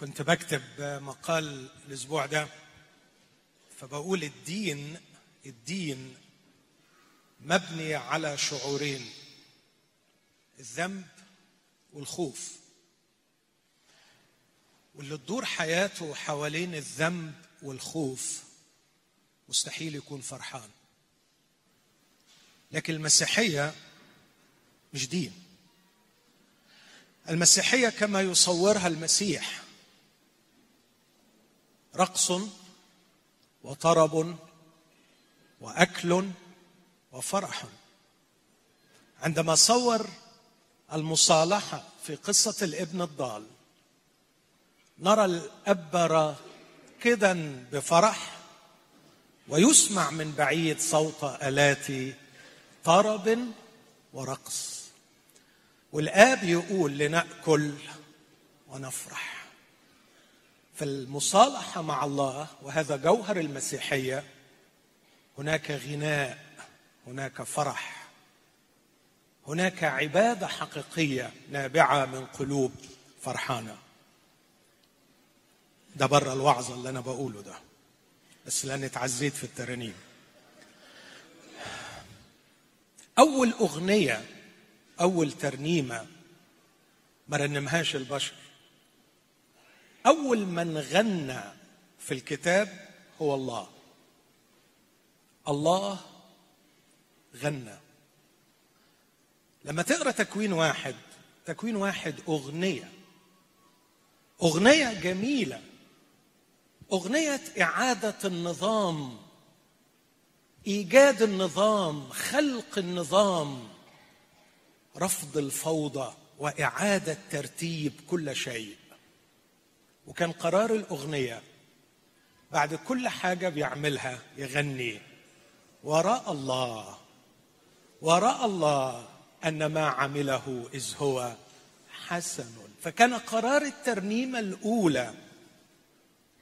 كنت بكتب مقال الأسبوع ده فبقول الدين الدين مبني على شعورين الذنب والخوف. واللي تدور حياته حوالين الذنب والخوف مستحيل يكون فرحان. لكن المسيحية مش دين. المسيحية كما يصورها المسيح رقص وطرب وأكل وفرح. عندما صور المصالحة في قصة الابن الضال نرى الأب راكدا بفرح ويسمع من بعيد صوت آلات طرب ورقص. والآب يقول لنأكل ونفرح. فالمصالحه مع الله وهذا جوهر المسيحية هناك غناء هناك فرح هناك عبادة حقيقية نابعة من قلوب فرحانة. ده بره الوعظه اللي أنا بقوله ده بس لاني اتعزيت في الترانيم. أول أغنية أول ترنيمة ما رنمهاش البشر. أول من غنى في الكتاب هو الله. الله غنى. لما تقرأ تكوين واحد تكوين واحد أغنية. أغنية جميلة. أغنية إعادة النظام إيجاد النظام خلق النظام رفض الفوضى وإعادة ترتيب كل شيء. وكان قرار الأغنية. بعد كل حاجة بيعملها يغني. وراء الله. وراء الله أن ما عمله إذ هو حسن. فكان قرار الترنيمة الأولى.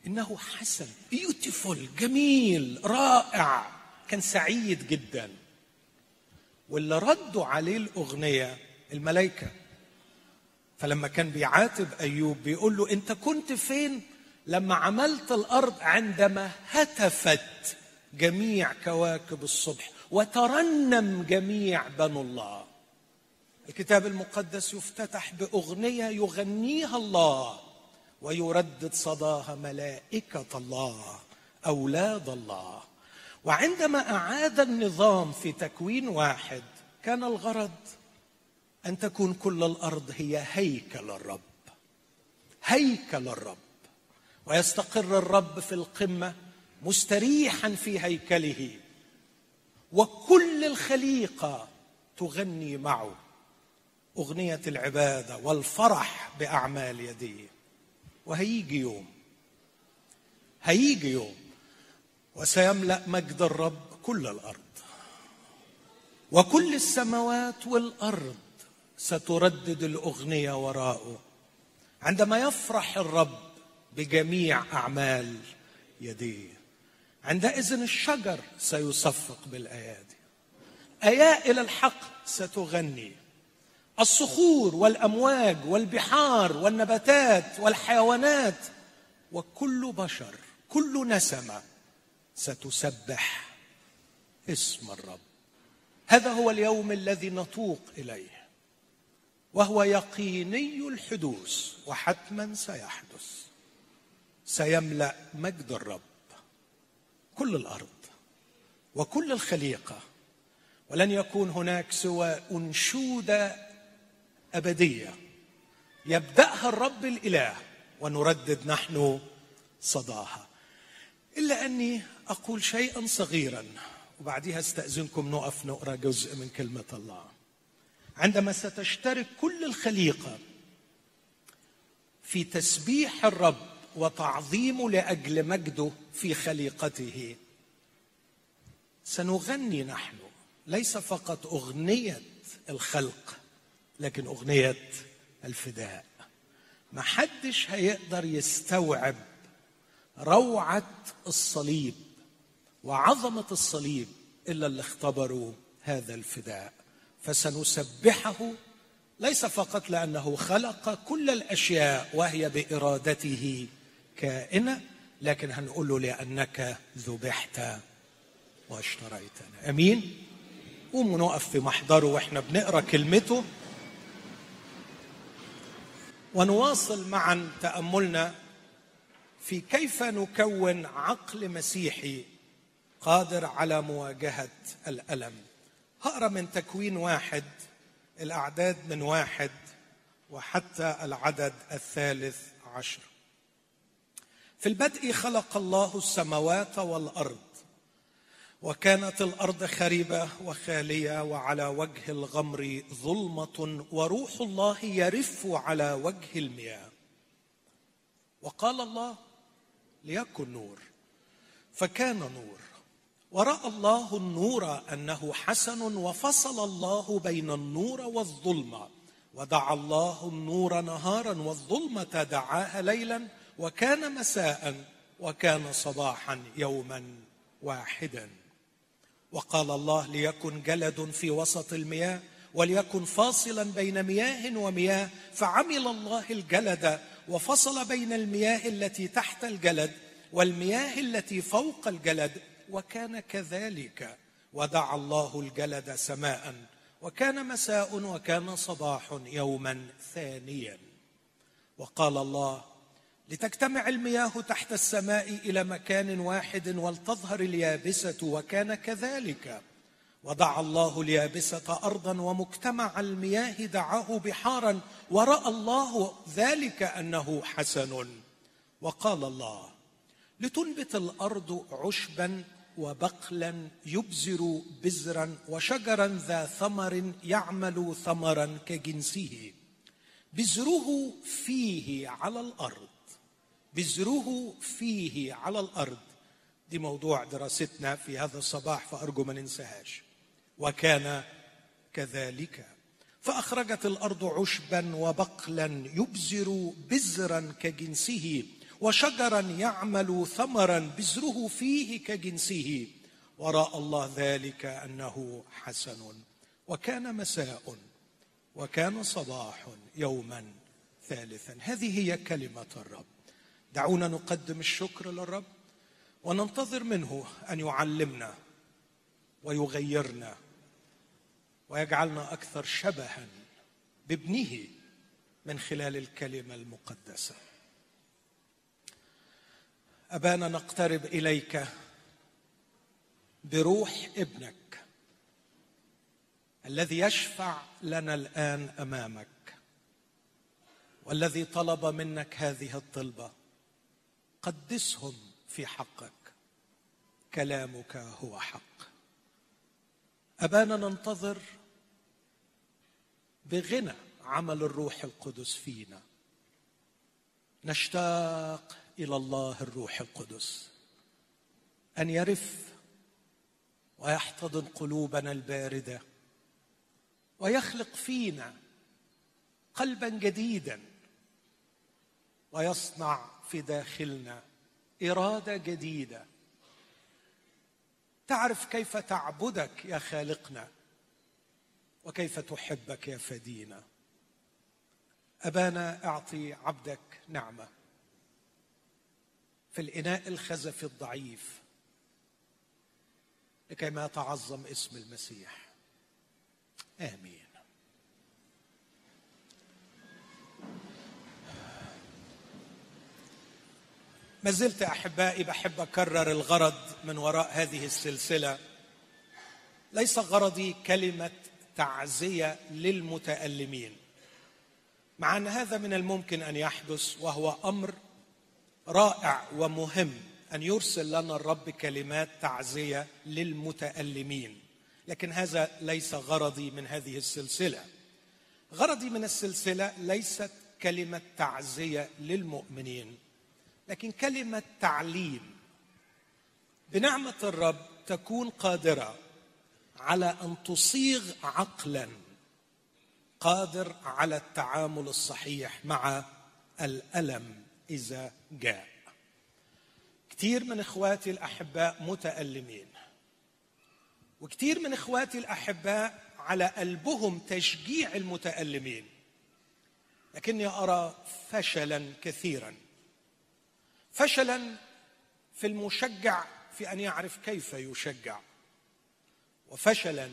إنه حسن بيوتيفول جميل رائع. كان سعيد جدا. واللي ردوا عليه الأغنية الملائكة. فلما كان بيعاتب أيوب بيقول له أنت كنت فين؟ لما عملت الأرض عندما هتفت جميع كواكب الصبح وترنم جميع بنو الله. الكتاب المقدس يفتتح بأغنية يغنيها الله ويردد صداها ملائكة الله أولاد الله. وعندما أعاد النظام في تكوين واحد كان الغرض أن تكون كل الأرض هي هيكل الرب. هيكل الرب. ويستقر الرب في القمة مستريحا في هيكله. وكل الخليقة تغني معه. أغنية العبادة والفرح بأعمال يديه. وهيجي يوم. هيجي يوم. وسيملأ مجد الرب كل الأرض. وكل السماوات والأرض ستردد الأغنية وراءه عندما يفرح الرب بجميع أعمال يديه عندئذ الشجر سيصفق بالأيادي. ايائل الحق ستغني. الصخور والأمواج والبحار والنباتات والحيوانات وكل بشر كل نسمة ستسبح اسم الرب. هذا هو اليوم الذي نتوق إليه. وهو يقيني الحدوث وحتما سيحدث. سيملأ مجد الرب كل الأرض وكل الخليقة ولن يكون هناك سوى أنشودة أبدية. يبدأها الرب الإله ونردد نحن صداها. إلا أني أقول شيئا صغيرا وبعدها استأذنكم نقف نقرأ جزء من كلمة الله. عندما ستشترك كل الخليقة في تسبيح الرب وتعظيمه لأجل مجده في خليقته. سنغني نحن ليس فقط أغنية الخلق لكن أغنية الفداء. ما حدش هيقدر يستوعب روعة الصليب وعظمة الصليب إلا اللي اختبروا هذا الفداء. فسنسبحه ليس فقط لأنه خلق كل الأشياء وهي بإرادته كائنة لكن هنقول له لأنك ذبحت واشتريتنا. أمين؟ قوموا نقف في محضره وإحنا بنقرأ كلمته. ونواصل معا تأملنا في كيف نكون عقل مسيحي قادر على مواجهة الألم. هقرأ من تكوين واحد الأعداد من واحد وحتى العدد الثالث عشر. في البدء خلق الله السماوات والأرض وكانت الأرض خريبة وخالية وعلى وجه الغمر ظلمة وروح الله يرف على وجه المياه. وقال الله ليكن نور. فكان نور. ورأى الله النور أنه حسن وفصل الله بين النور والظلمه ودعا الله النور نهارا والظلمة دعاها ليلا وكان مساء وكان صباحا يوما واحدا. وقال الله ليكن جلد في وسط المياه وليكن فاصلا بين مياه ومياه فعمل الله الجلد وفصل بين المياه التي تحت الجلد والمياه التي فوق الجلد وكان كذلك. ودعا الله الجلد سماء وكان مساء وكان صباح يوما ثانيا. وقال الله لتجتمع المياه تحت السماء إلى مكان واحد ولتظهر اليابسة وكان كذلك. ودعا الله اليابسة أرضا ومجتمع المياه دعاه بحارا ورأى الله ذلك أنه حسن. وقال الله لتنبت الأرض عشبا وبقلا يبزر بزرا وشجرا ذا ثمر يعمل ثمرا كجنسه. بزره فيه على الأرض. بذره فيه على الأرض. دي موضوع دراستنا في هذا الصباح فأرجو ما ننساهاش. وكان كذلك. فأخرجت الأرض عشبا وبقلا يبزر بزرا كجنسه. وشجرا يعمل ثمرا بزره فيه كجنسه. وراى الله ذلك أنه حسن وكان مساء وكان صباح يوما ثالثا. هذه هي كلمة الرب. دعونا نقدم الشكر للرب وننتظر منه أن يعلمنا ويغيرنا ويجعلنا أكثر شبها بابنه من خلال الكلمة المقدسة. أبانا نقترب إليك بروح ابنك الذي يشفع لنا الآن أمامك والذي طلب منك هذه الطلبة. قدسهم في حقك. كلامك هو حق. أبانا ننتظر بغنى عمل الروح القدس فينا. نشتاق إلى الله الروح القدس. أن يرف ويحتضن قلوبنا الباردة. ويخلق فينا قلبا جديدا. ويصنع في داخلنا إرادة جديدة. تعرف كيف تعبدك يا خالقنا؟ وكيف تحبك يا فدينا؟ أبانا أعطي عبدك نعمة. في الإناء الخزف الضعيف لكي ما يتعظم اسم المسيح. آمين. ما زلت أحبائي بحب أكرر الغرض من وراء هذه السلسلة. ليس غرضي كلمة تعزية للمتألمين. مع أن هذا من الممكن أن يحدث وهو أمر رائع ومهم أن يرسل لنا الرب كلمات تعزية للمتألمين. لكن هذا ليس غرضي من هذه السلسلة. غرضي من السلسلة ليست كلمة تعزية للمؤمنين لكن كلمة تعليم. بنعمة الرب تكون قادرة على أن تصيغ عقلا قادر على التعامل الصحيح مع الألم. إذا جاء. كثير من إخواتي الأحباء متألمين. وكثير من إخواتي الأحباء على قلبهم تشجيع المتألمين. لكني أرى فشلا كثيرا. فشلا في المشجع في أن يعرف كيف يشجع. وفشلا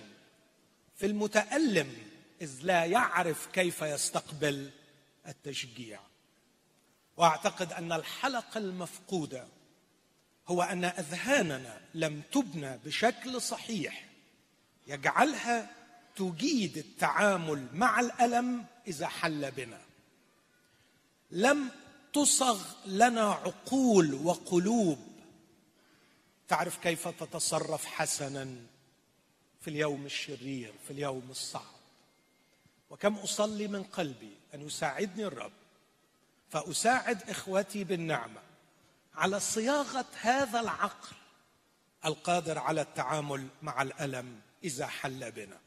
في المتألم إذ لا يعرف كيف يستقبل التشجيع. واعتقد أن الحلقة المفقوده هو أن أذهاننا لم تبنى بشكل صحيح. يجعلها تجيد التعامل مع الألم إذا حل بنا. لم تصغ لنا عقول وقلوب. تعرف كيف تتصرف حسنا في اليوم الشرير في اليوم الصعب. وكم أصلي من قلبي أن يساعدني الرب فأساعد إخوتي بالنعمة. على صياغة هذا العقل القادر على التعامل مع الألم إذا حل بنا.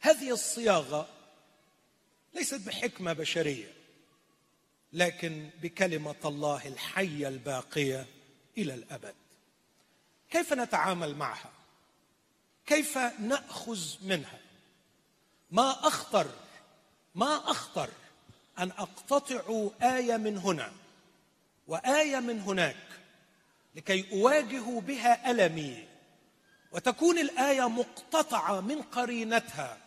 هذه الصياغة ليست بحكمة بشرية لكن بكلمة الله الحية الباقية إلى الأبد. كيف نتعامل معها؟ كيف نأخذ منها؟ ما أخطر؟ ما أخطر؟ أن أقتطع آية من هنا وآية من هناك لكي أواجه بها ألمي وتكون الآية مقتطعة من قرينتها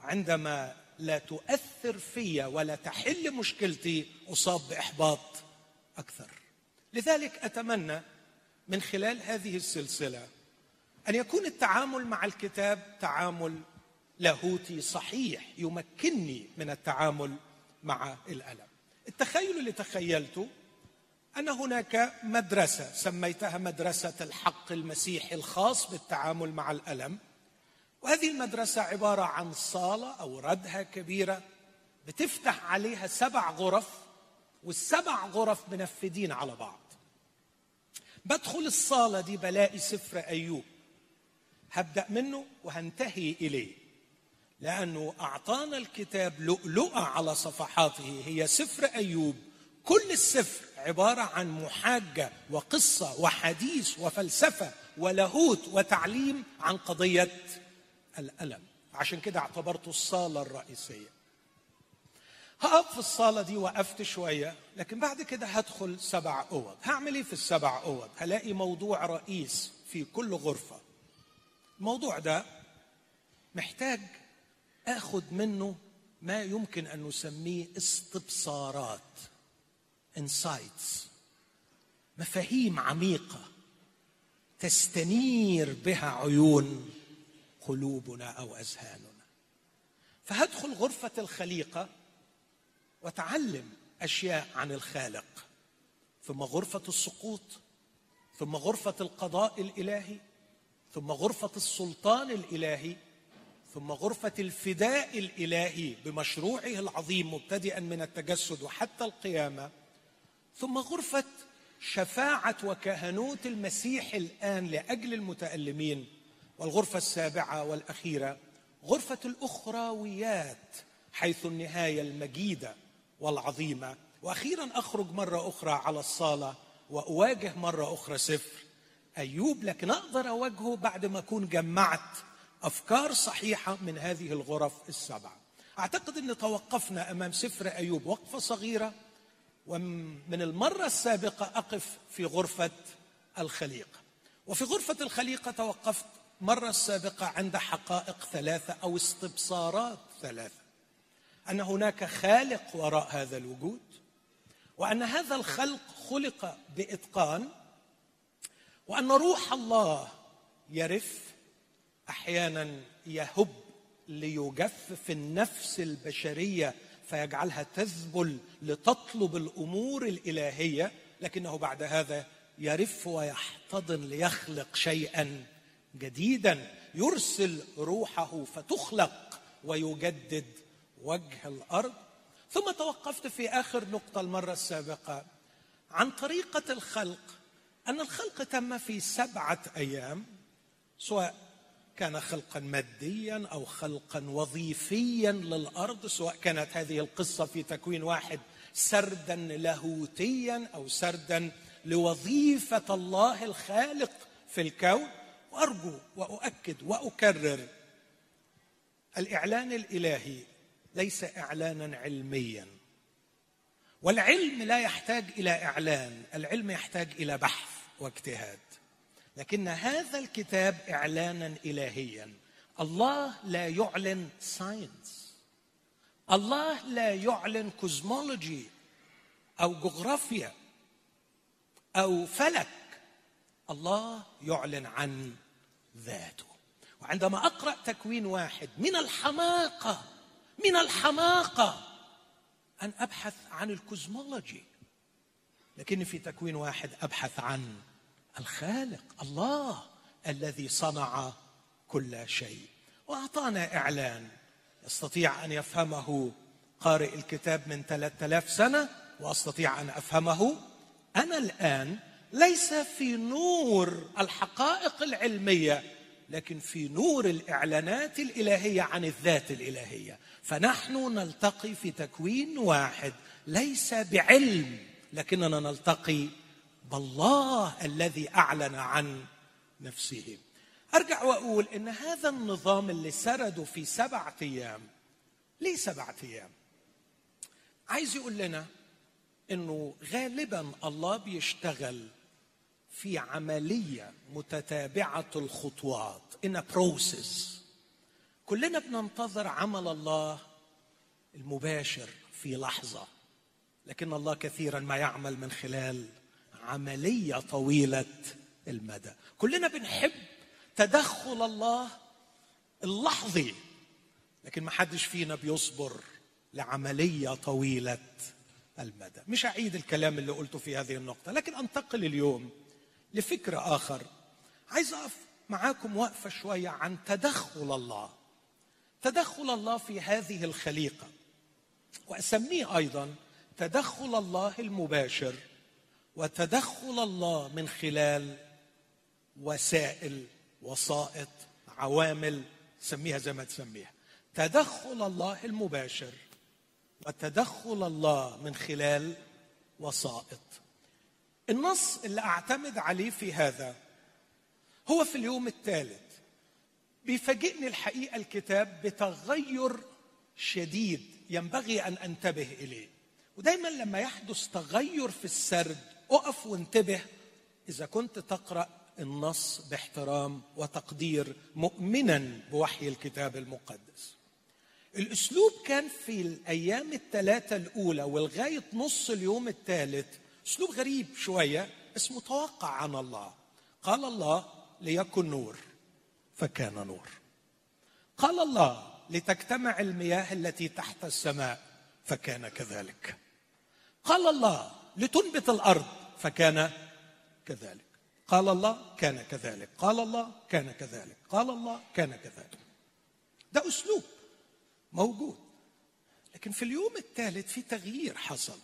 وعندما لا تؤثر في ولا تحل مشكلتي أصاب بإحباط أكثر. لذلك أتمنى من خلال هذه السلسلة أن يكون التعامل مع الكتاب تعامل لاهوتي صحيح يمكنني من التعامل مع الألم. التخيل اللي تخيلته أن هناك مدرسة سميتها مدرسة الحق المسيحي الخاص بالتعامل مع الألم. وهذه المدرسة عبارة عن صالة أو ردهه كبيرة بتفتح عليها سبع غرف والسبع غرف منفذين على بعض. بدخل الصالة دي بلاقي سفر أيوب. هبدأ منه وهنتهي إليه. لأنه أعطانا الكتاب لؤلؤة على صفحاته هي سفر أيوب. كل السفر عبارة عن محاجة وقصة وحديث وفلسفة ولاهوت وتعليم عن قضية الألم. عشان كده اعتبرته الصالة الرئيسية. هقف في الصالة دي وقفت شوية لكن بعد كده هدخل سبع أوض. هعمل إيه في السبع أوض؟ هلاقي موضوع رئيس في كل غرفة. الموضوع ده محتاج آخذ منه ما يمكن أن نسميه استبصارات انسايتس مفاهيم عميقة تستنير بها عيون قلوبنا أو أذهاننا. فهدخل غرفة الخليقة واتعلم أشياء عن الخالق ثم غرفة السقوط ثم غرفة القضاء الإلهي ثم غرفة السلطان الإلهي ثم غرفة الفداء الإلهي بمشروعه العظيم مبتدئا من التجسد وحتى القيامة. ثم غرفة شفاعة وكهنوت المسيح الآن لأجل المتألمين. والغرفة السابعة والأخيرة غرفة الاخرويات حيث النهاية المجيدة والعظيمة. وأخيرا أخرج مرة أخرى على الصالة وأواجه مرة أخرى سفر أيوب لكن أقدر أواجهه بعد ما أكون جمعت أفكار صحيحة من هذه الغرف السبعه أعتقد أن توقفنا أمام سفر أيوب وقفة صغيرة ومن المرة السابقة أقف في غرفة الخليقه وفي غرفة الخليقه توقفت مرة السابقة عند حقائق ثلاثة أو استبصارات ثلاثة. أن هناك خالق وراء هذا الوجود وأن هذا الخلق خلق بإتقان وأن روح الله يرف أحيانا يهب ليجفف النفس البشرية فيجعلها تذبل لتطلب الأمور الإلهية لكنه بعد هذا يرف ويحتضن ليخلق شيئا جديدا يرسل روحه فتخلق ويجدد وجه الأرض. ثم توقفت في آخر نقطة المرة السابقة عن طريقة الخلق. أن الخلق تم في سبعة أيام سواء كان خلقا ماديا أو خلقا وظيفيا للأرض سواء كانت هذه القصة في تكوين واحد سردا لاهوتيا أو سردا لوظيفة الله الخالق في الكون. وأرجو وأؤكد وأكرر الإعلان الإلهي ليس اعلانا علميا والعلم لا يحتاج إلى إعلان العلم يحتاج إلى بحث واجتهاد. لكن هذا الكتاب إعلانا إلهيا. الله لا يعلن ساينس الله لا يعلن cosmology أو جغرافيا أو فلك. الله يعلن عن ذاته. وعندما أقرأ تكوين واحد من الحماقة من الحماقة أن أبحث عن ال cosmology لكني في تكوين واحد أبحث عن الخالق الله الذي صنع كل شيء. وأعطانا إعلان يستطيع أن يفهمه قارئ الكتاب من ثلاثة آلاف سنة وأستطيع أن أفهمه. أنا الآن ليس في نور الحقائق العلمية لكن في نور الإعلانات الإلهية عن الذات الإلهية. فنحن نلتقي في تكوين واحد ليس بعلم لكننا نلتقي بالله الذي أعلن عن نفسه. أرجع وأقول إن هذا النظام اللي سرده في سبعه أيام ليه سبعه أيام؟ عايز يقول لنا إنه غالبا الله بيشتغل في عملية متتابعة الخطوات ان بروسيس كلنا بننتظر عمل الله المباشر في لحظة لكن الله كثيرا ما يعمل من خلال عملية طويلة المدى. كلنا بنحب تدخل الله اللحظي لكن ما حدش فينا بيصبر لعملية طويلة المدى. مش اعيد الكلام اللي قلته في هذه النقطة لكن أنتقل اليوم لفكر آخر. عايز أقف معاكم وقفة شوية عن تدخل الله. تدخل الله في هذه الخليقة وأسميه أيضا تدخل الله المباشر. وتدخل الله من خلال وسائل وسائط عوامل سميها زي ما تسميها. تدخل الله المباشر وتدخل الله من خلال وسائط. النص اللي أعتمد عليه في هذا هو في اليوم الثالث. بيفاجئني الحقيقة الكتاب بتغير شديد ينبغي أن أنتبه إليه. ودايما لما يحدث تغير في السرد اقف وانتبه. إذا كنت تقرأ النص باحترام وتقدير مؤمنا بوحي الكتاب المقدس. الأسلوب كان في الأيام الثلاثة الأولى ولغايه نص اليوم الثالث. أسلوب غريب شوية بس متوقع عن الله. قال الله ليكن نور فكان نور. قال الله لتجتمع المياه التي تحت السماء فكان كذلك. قال الله لتنبت الأرض فكان كذلك. قال الله كان كذلك. قال الله كان كذلك. قال الله كان كذلك. ده أسلوب موجود. لكن في اليوم الثالث في تغيير حصل.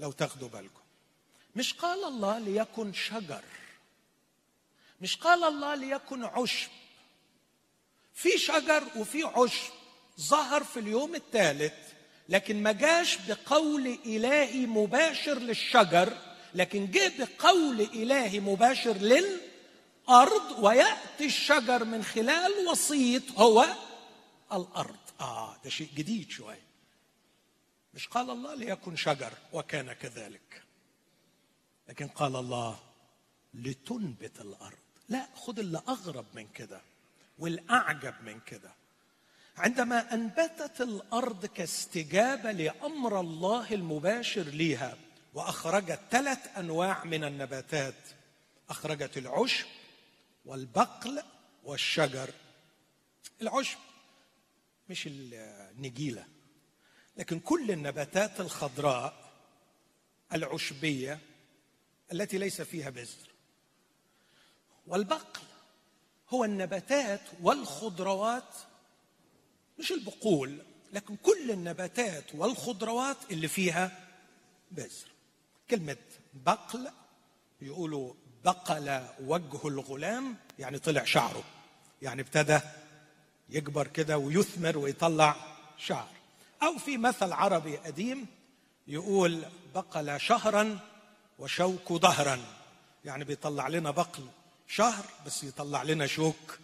لو تاخدوا بالكم. مش قال الله ليكن شجر. مش قال الله ليكن عشب. في شجر وفي عشب. ظهر في اليوم الثالث لكن ما جاش بقول إلهي مباشر للشجر لكن جه بقول إلهي مباشر للأرض ويأتي الشجر من خلال وسيط هو الأرض. آه ده شيء جديد شوية. مش قال الله ليكن شجر وكان كذلك. لكن قال الله لتنبت الأرض. لا خد اللي أغرب من كده والأعجب من كده. عندما أنبتت الأرض كاستجابة لأمر الله المباشر ليها وأخرجت ثلاث أنواع من النباتات. أخرجت العشب والبقل والشجر. العشب مش النجيلة لكن كل النباتات الخضراء العشبية التي ليس فيها بذر. والبقل هو النباتات والخضروات مش البقول لكن كل النباتات والخضروات اللي فيها بذر. كلمة بقل يقولوا بقل وجه الغلام يعني طلع شعره. يعني ابتدى يكبر كده ويثمر ويطلع شعر. أو في مثل عربي قديم يقول بقل شهرا وشوك ظهرا. يعني بيطلع لنا بقل شهر بس يطلع لنا شوك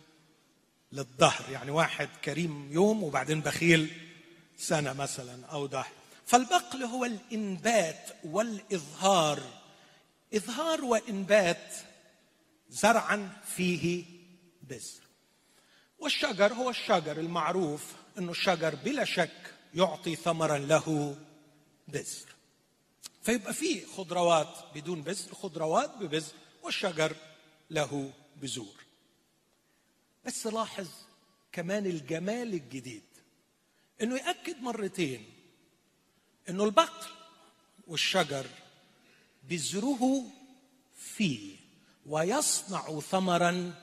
للظهر يعني واحد كريم يوم وبعدين بخيل سنة مثلا أو ضحى فالبقل هو الإنبات والإظهار. إظهار وإنبات زرعا فيه بذر. والشجر هو الشجر المعروف أنه الشجر بلا شك يعطي ثمرا له بذر. فيبقى فيه خضروات بدون بذر خضروات ببذر والشجر له بذور. بس لاحظ كمان الجمال الجديد. إنه يأكد مرتين إنه البقر والشجر بذره فيه ويصنع ثمرا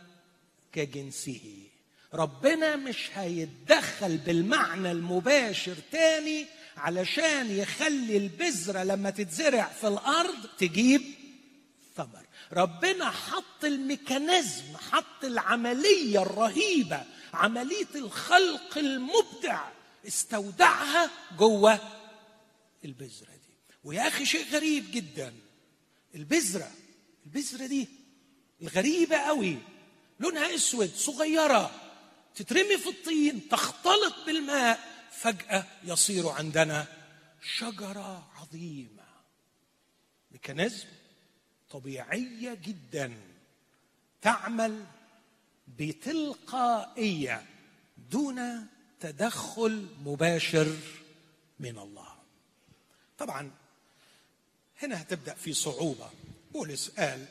كجنسه. ربنا مش هيتدخل بالمعنى المباشر تاني علشان يخلي البذرة لما تتزرع في الأرض تجيب ثمر ربنا حط الميكانيزم حط العملية الرهيبة عملية الخلق المبدع استودعها جوه البذرة دي. ويا أخي شيء غريب جدا. البذرة البذرة دي الغريبة قوي. لونها أسود صغيرة تترمي في الطين تختلط بالماء فجأة يصير عندنا شجرة عظيمة. ميكانيزم طبيعية جدا تعمل بتلقائية دون تدخل مباشر من الله. طبعا هنا هتبدأ في صعوبة. بولس قال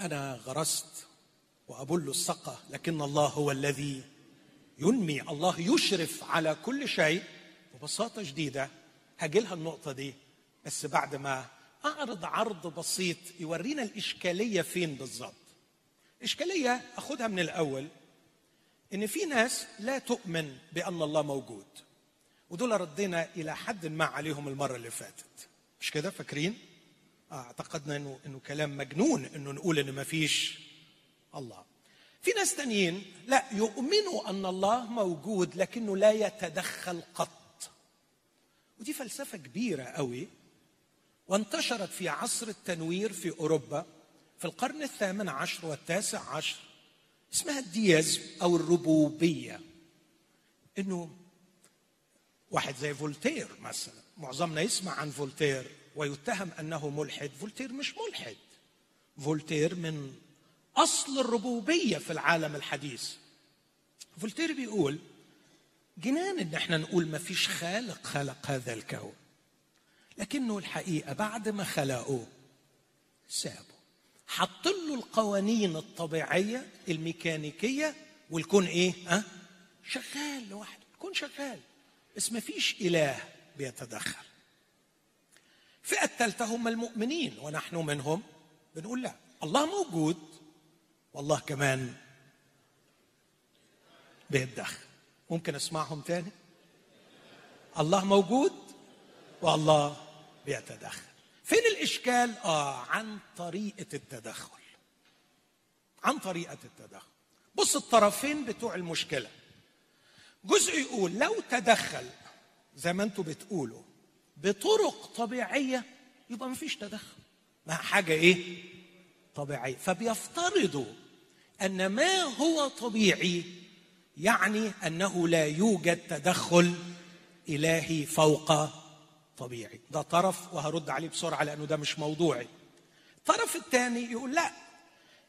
أنا غرست وأبل السقة لكن الله هو الذي ينمي. الله يشرف على كل شيء. ببساطة شديدة هجيلها النقطة دي بس بعد ما أعرض عرض بسيط يورينا الإشكالية فين بالظبط إشكالية أخذها من الأول إن في ناس لا تؤمن بأن الله موجود ودول ردينا إلى حد ما عليهم المرة اللي فاتت. مش كده؟ فاكرين؟ أعتقدنا إنه إنه كلام مجنون إنه نقول إن ما فيش الله. في ناس تانيين لا يؤمنوا أن الله موجود لكنه لا يتدخل قط. ودي فلسفة كبيرة قوي وانتشرت في عصر التنوير في أوروبا في القرن الثامن عشر والتاسع عشر اسمها ال deism أو الربوبية. إنه واحد زي فولتير مثلا معظمنا يسمع عن فولتير ويتهم أنه ملحد. فولتير مش ملحد. فولتير من أصل الربوبية في العالم الحديث. فولتير بيقول جنان إن إحنا نقول ما فيش خالق خلق هذا الكون. لكنه الحقيقة بعد ما خلقه سابه. حط له القوانين الطبيعية الميكانيكية والكون إيه؟ ها؟ شغال لوحده الكون شغال بس ما فيش إله بيتدخل. الفئه الثالثة هم المؤمنين ونحن منهم بنقول لا الله موجود والله كمان بيتدخل. ممكن أسمعهم تاني؟ الله موجود والله بيتدخل. فين الإشكال؟ آه عن طريقة التدخل. عن طريقة التدخل. بص الطرفين بتوع المشكلة. جزء يقول لو تدخل زي ما أنتم بتقولوا بطرق طبيعية يبقى ما فيش تدخل. ما حاجة إيه؟ طبيعية. فبيفترضوا أن ما هو طبيعي يعني أنه لا يوجد تدخل إلهي فوق طبيعي. ده طرف وهرد عليه بسرعة لأنه ده مش موضوعي. الطرف الثاني يقول لا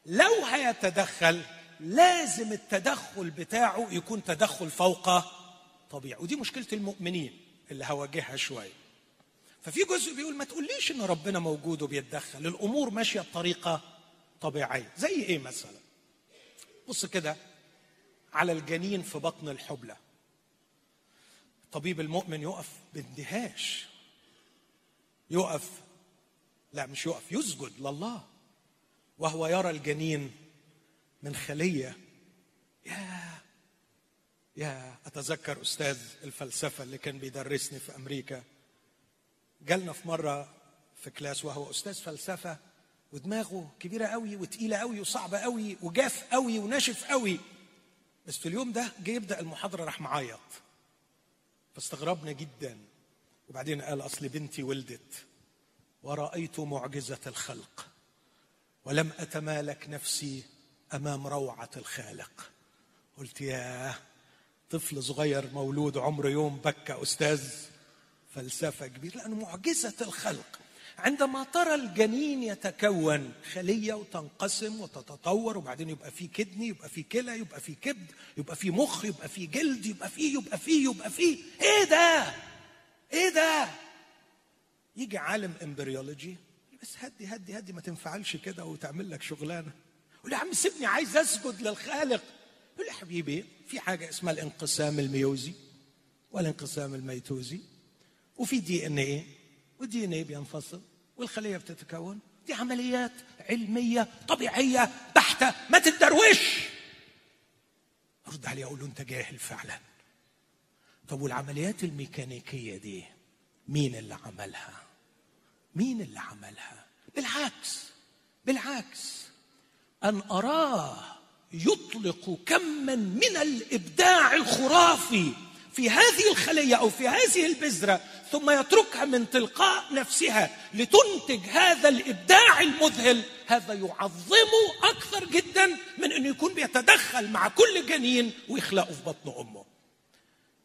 لو هيتدخل لازم التدخل بتاعه يكون تدخل فوق طبيعي. ودي مشكلة المؤمنين اللي هواجهها شوية. ففي جزء بيقول ما تقوليش إن ربنا موجود وبيتدخل الأمور ماشية بطريقة طبيعية. زي إيه مثلا؟ بص كده على الجنين في بطن الحبلة. الطبيب المؤمن يقف باندهاش يقف. لا مش يقف يسجد لله. وهو يرى الجنين من خلية. يا يا أتذكر أستاذ الفلسفة اللي كان بيدرسني في أمريكا. جالنا في مرة في كلاس وهو أستاذ فلسفة ودماغه كبيرة قوي وتقيلة قوي وصعبة قوي وجاف قوي وناشف قوي بس في اليوم ده جه يبدأ المحاضرة راح معيط. فاستغربنا جدا. وبعدين قال أصل بنتي ولدت ورأيت معجزة الخلق ولم أتمالك نفسي أمام روعة الخالق قلت يا طفل صغير مولود عمره يوم بكى أستاذ فلسفة كبير لأنه معجزة الخلق عندما ترى الجنين يتكون خلية وتنقسم وتتطور وبعدين يبقى في كدني يبقى في كلى يبقى في كبد يبقى في مخ يبقى في جلد يبقى في يبقى في يبقى في إيه ده؟ إيه ده؟ يجي عالم embryology بس هدي هدي هدي ما تنفعلش كده وتعمل لك شغلانة. يقول يا عم سيبني عايز أسجد للخالق. يقول يا حبيبي في حاجة اسمها الانقسام الميوزي والانقسام الميتوزي وفي DNA وال DNA بينفصل والخلية بتتكون. دي عمليات علمية طبيعية بحتة ما تتدروش أرد عليه أقول له أنت جاهل فعلا. طب والعمليات الميكانيكية دي مين اللي عملها؟ مين اللي عملها؟ بالعكس بالعكس. أن أراه يطلق كما من الإبداع الخرافي في هذه الخلية أو في هذه البذرة ثم يتركها من تلقاء نفسها لتنتج هذا الإبداع المذهل. هذا يعظمه أكثر جدا من انه يكون بيتدخل مع كل جنين ويخلقه في بطن أمه.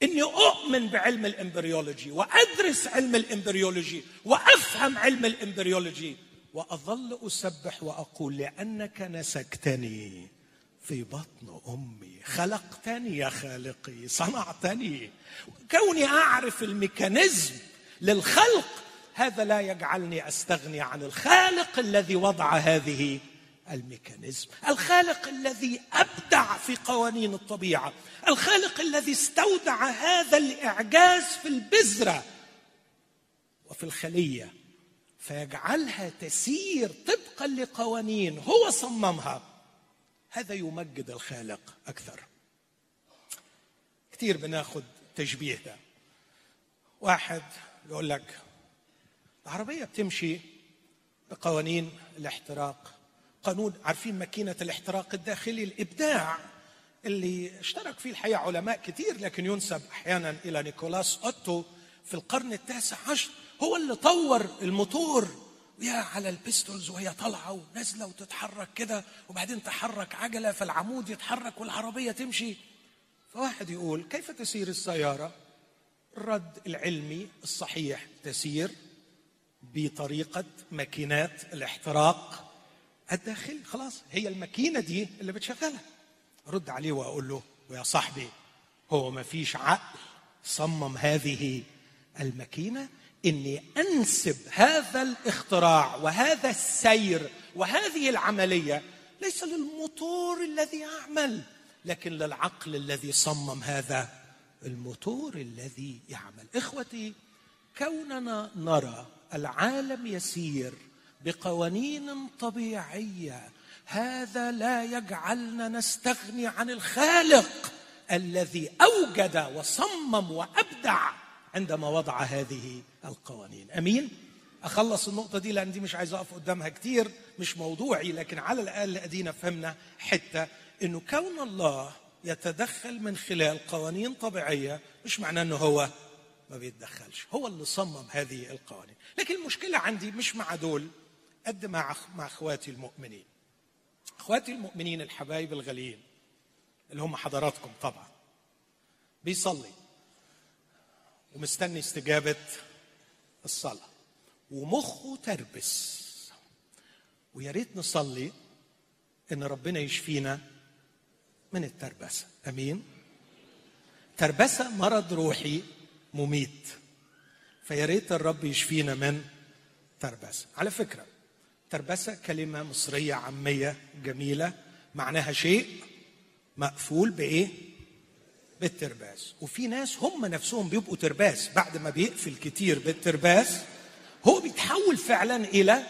إني أؤمن بعلم ال embryology وأدرس علم ال embryology وأفهم علم ال embryology وأظل أسبح وأقول لأنك نسكتني في بطن أمي. خلقتني يا خالقي صنعتني. كوني أعرف ال mechanism للخلق هذا لا يجعلني أستغني عن الخالق الذي وضع هذه ال mechanism. الخالق الذي أبدع في قوانين الطبيعة. الخالق الذي استودع هذا الإعجاز في البذرة وفي الخلية. فيجعلها تسير طبقا لقوانين هو صممها. هذا يمجد الخالق أكثر. كثير بناخد تشبيه ده. واحد يقول لك العربية بتمشي بقوانين الاحتراق. قانون عارفين ماكينة الاحتراق الداخلي الإبداع اللي اشترك فيه الحقيقة علماء كثير لكن ينسب أحيانا إلى نيكولاس أوتو في القرن التاسع عشر. هو اللي طور الموتور ويا على ال pistons وهي طالعة ونازلة وتتحرك كده وبعدين تحرك عجلة فالعمود يتحرك والعربية تمشي. فواحد يقول كيف تسير السيارة؟ الرد العلمي الصحيح تسير بطريقة ماكينات الاحتراق. الداخلي خلاص. هي الماكينة دي اللي بتشغلها. رد عليه وأقول له ويا صاحبي هو ما فيش عقل صمم هذه الماكينة إني أنسب هذا الاختراع وهذا السير وهذه العملية ليس للموتور الذي يعمل لكن للعقل الذي صمم هذا الموتور الذي يعمل. إخوتي كوننا نرى العالم يسير بقوانين طبيعية. هذا لا يجعلنا نستغني عن الخالق الذي أوجد وصمم وأبدع عندما وضع هذه القوانين. أمين؟ أخلص النقطة دي لأن دي مش عايز أقف قدامها كتير مش موضوعي لكن على الأقل أدينا فهمنا حتة انه كون الله يتدخل من خلال قوانين طبيعية مش معناه إنه هو ما بيتدخلش. هو اللي صمم هذه القوانين. لكن المشكلة عندي مش مع دول. قد مع مع أخواتي المؤمنين. أخواتي المؤمنين الحبايب الغاليين اللي هم حضراتكم طبعا. بيصلي ومستني استجابة الصلاة. ومخه تربس. ويا ريت نصلي إن ربنا يشفينا من التربسة. أمين؟ تربسة مرض روحي مميت. فيا ريت الرب يشفينا من تربسة. على فكرة تربسة كلمة مصرية عامية جميلة معناها شيء مقفول بإيه؟ بالترباس. وفي ناس هم نفسهم بيبقوا ترباس. بعد ما بيقفل كتير بالترباس هو بيتحول فعلا إلى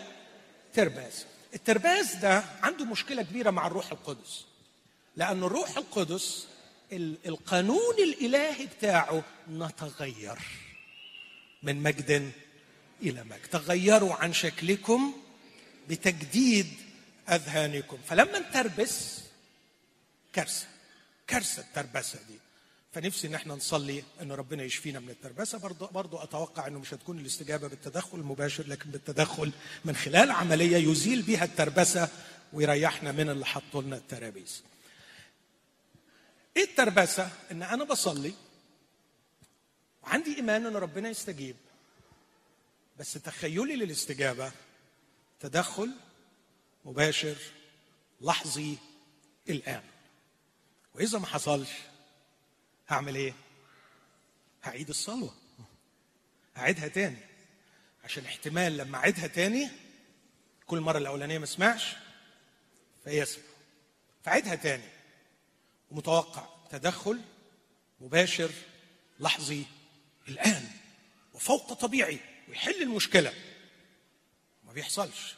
ترباس. الترباس ده عنده مشكلة كبيرة مع الروح القدس. لأن الروح القدس القانون الإلهي بتاعه نتغير من مجد إلى مجد. تغيروا عن شكلكم بتجديد أذهانكم. فلما نتربس كارثة كارثة التربسة دي. فنفسي إن إحنا نصلي إن ربنا يشفينا من التربسة. برضه برضه أتوقع إنه مش هتكون الاستجابة بالتدخل المباشر لكن بالتدخل من خلال عملية يزيل بها التربسة ويريحنا من اللي حطوا لنا الترابيز. إيه التربسة؟ إن أنا بصلي وعندي إيمان إن ربنا يستجيب. بس تخيلي للاستجابة تدخل مباشر لحظي الآن. وإذا ما حصلش هعمل إيه؟ هعيد الصلوة. هعيدها تاني. عشان احتمال لما أعيدها تاني كل مرة الأولانية ما اسمعش فيسمع. فعيدها تاني. ومتوقع تدخل مباشر لحظي الآن. وفوق طبيعي ويحل المشكلة. بيحصلش.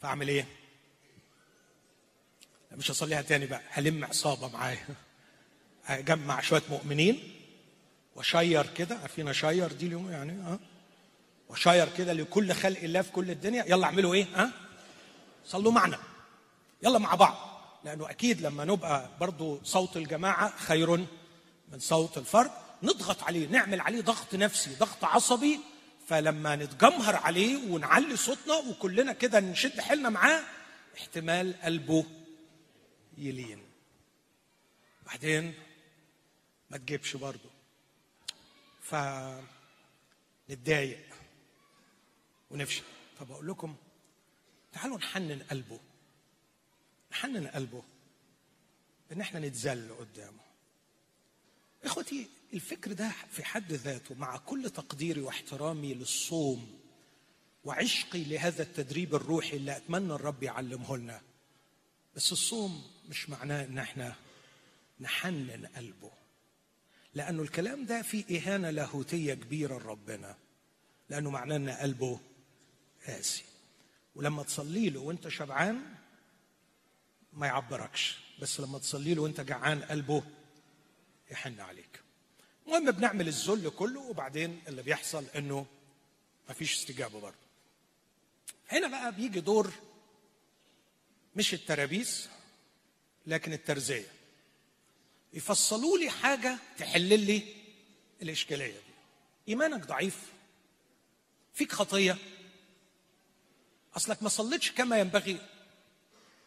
فاعمل إيه؟ مش هصليها تاني بقى. هلم عصابة معايا. اجمع شوية مؤمنين و share كده. عارفين ال share؟ دي اليوم يعني آه و share كده لكل خلق الله في كل الدنيا. يلا اعملوا إيه؟ ها؟ صلوا معنا. يلا مع بعض. لأنه أكيد لما نبقى برضو صوت الجماعة خير من صوت الفرد. نضغط عليه نعمل عليه ضغط نفسي ضغط عصبي. فلما نتجمهر عليه ونعلي صوتنا وكلنا كده نشد حيلنا معاه احتمال قلبه يلين. بعدين ما تجيبش برضه. فنتضايق ونفشل. فبقول لكم تعالوا نحنن قلبه. نحنن قلبه ان إحنا نتذل قدامه. إخوتي الفكر ده في حد ذاته مع كل تقديري واحترامي للصوم وعشقي لهذا التدريب الروحي اللي أتمنى الرب يعلمه لنا. بس الصوم مش معناه إن إحنا نحنن قلبه لأنه الكلام ده فيه إهانة لاهوتية كبيرة لربنا لأنه معناه إن قلبه قاسي. ولما تصلي له وأنت شبعان ما يعبركش بس لما تصلي له وأنت جعان قلبه يحن عليك. المهم بنعمل الذل كله وبعدين اللي بيحصل إنه مفيش استجابة برضه. هنا بقى بيجي دور مش الترابيس لكن الترزية. يفصلوا لي حاجة تحل لي الإشكالية دي. إيمانك ضعيف فيك خطية. أصلك ما صليتش كما ينبغي.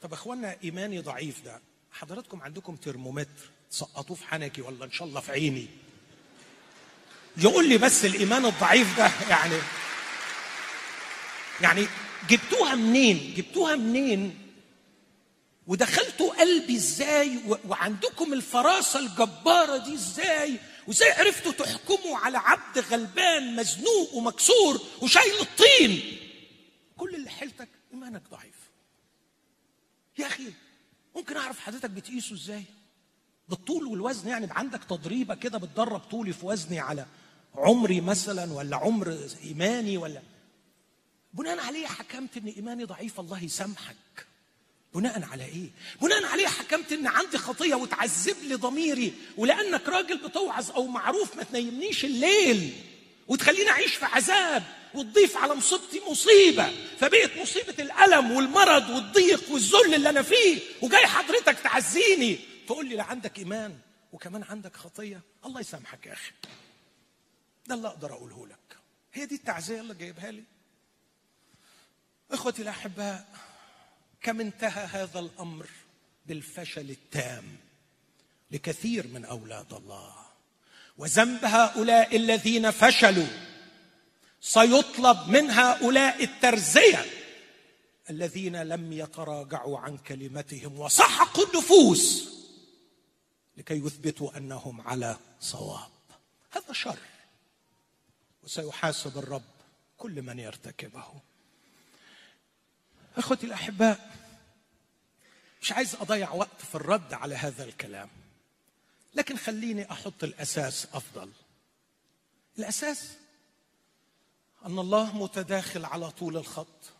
طب إخوانا إيماني ضعيف ده. حضراتكم عندكم ترمومتر. تسقطوه في حنكي ولا إن شاء الله في عيني. يقول لي بس الإيمان الضعيف ده يعني يعني جبتوها منين؟ جبتوها منين؟ ودخلتوا قلبي إزاي؟ وعندكم الفراسة الجبارة دي إزاي؟ وإزاي عرفتوا تحكموا على عبد غلبان مزنوق ومكسور وشايل الطين؟ كل اللي حيلتك إيمانك ضعيف. يا أخي ممكن أعرف حضرتك بتقيسه إزاي؟ بالطول والوزن يعني عندك تضريبة كده بتدرب طولي في وزني على عمري مثلا ولا عمر إيماني ولا بناء عليه حكمت إن إيماني ضعيف الله يسامحك. بناء على إيه؟ بناء عليه حكمت إن عندي خطية وتعذب لي ضميري ولأنك راجل بتوعظ أو معروف ما تنيمنيش الليل وتخليني أعيش في عذاب وتضيف على مصيبتي مصيبة. فبقت مصيبة الألم والمرض والضيق والذل اللي أنا فيه وجاي حضرتك تعزيني تقول لي لا عندك إيمان وكمان عندك خطية الله يسامحك يا أخي. ده اللي أقدر أقوله لك. هي دي التعزية اللي جايبها لي. إخوتي الأحباء كم انتهى هذا الأمر بالفشل التام لكثير من أولاد الله. وذنب هؤلاء الذين فشلوا سيطلب من هؤلاء الترزية الذين لم يتراجعوا عن كلمتهم وسحقوا النفوس لكي يثبتوا أنهم على صواب. هذا شر. وسيحاسب الرب كل من يرتكبه. أخوتي الأحباء مش عايز أضيع وقت في الرد على هذا الكلام لكن خليني أحط الأساس أفضل. الأساس أن الله متداخل على طول الخط.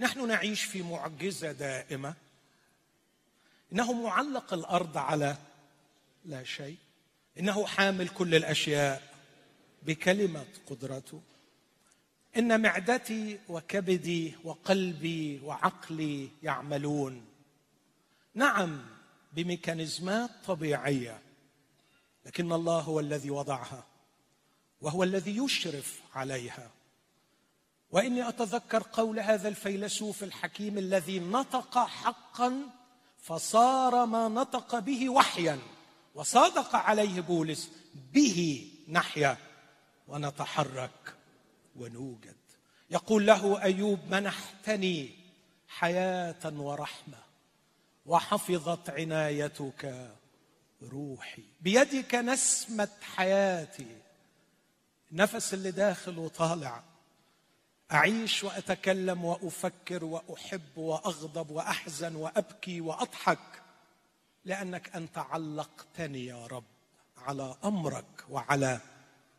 نحن نعيش في معجزة دائمة. إنه معلق الأرض على لا شيء. إنه حامل كل الأشياء. بكلمة قدرته. إن معدتي وكبدي وقلبي وعقلي يعملون. نعم بميكانيزمات طبيعية لكن الله هو الذي وضعها وهو الذي يشرف عليها. وإني أتذكر قول هذا الفيلسوف الحكيم الذي نطق حقا فصار ما نطق به وحيا وصادق عليه بولس به نحيا. ونتحرك ونوجد. يقول له أيوب منحتني حياة ورحمة وحفظت عنايتك روحي. بيدك نسمة حياتي. النفس اللي داخل وطالع. أعيش وأتكلم وأفكر وأحب وأغضب وأحزن وأبكي وأضحك. لأنك أنت علقتني يا رب على أمرك وعلى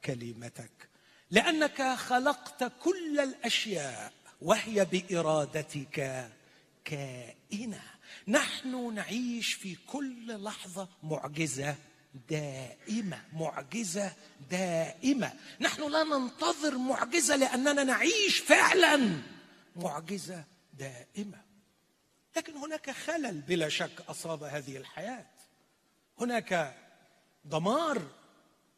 كلمتك لأنك خلقت كل الأشياء وهي بإرادتك كائنة. نحن نعيش في كل لحظة معجزة دائمة معجزة دائمة. نحن لا ننتظر معجزة لأننا نعيش فعلا معجزة دائمة. لكن هناك خلل بلا شك أصاب هذه الحياة. هناك دمار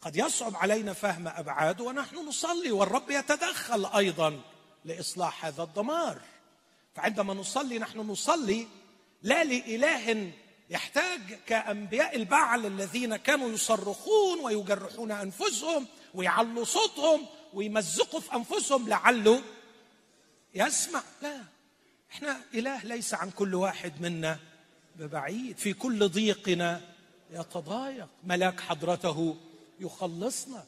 قد يصعب علينا فهم ابعاده ونحن نصلي والرب يتدخل أيضا لإصلاح هذا الدمار فعندما نصلي نحن نصلي لا لإله يحتاج كأنبياء البعل الذين كانوا يصرخون ويجرحون أنفسهم ويعلوا صوتهم ويمزقوا في أنفسهم لعله يسمع. لا إحنا إله ليس عن كل واحد منا ببعيد في كل ضيقنا يتضايق. ملاك حضرته يخلصنا.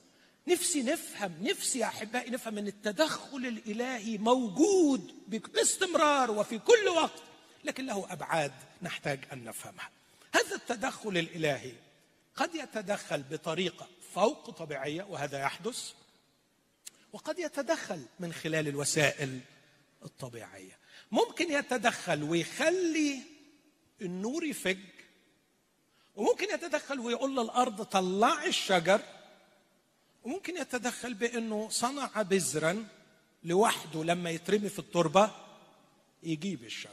نفسي نفهم نفسي يا أحبائي نفهم إن التدخل الإلهي موجود باستمرار وفي كل وقت لكن له أبعاد نحتاج أن نفهمها. هذا التدخل الإلهي قد يتدخل بطريقة فوق طبيعية وهذا يحدث وقد يتدخل من خلال الوسائل الطبيعية. ممكن يتدخل ويخلي النور يفج وممكن يتدخل ويقول للارض طلعي الشجر وممكن يتدخل بإنه صنع بذرا لوحده لما يترمي في التربة يجيب الشجر.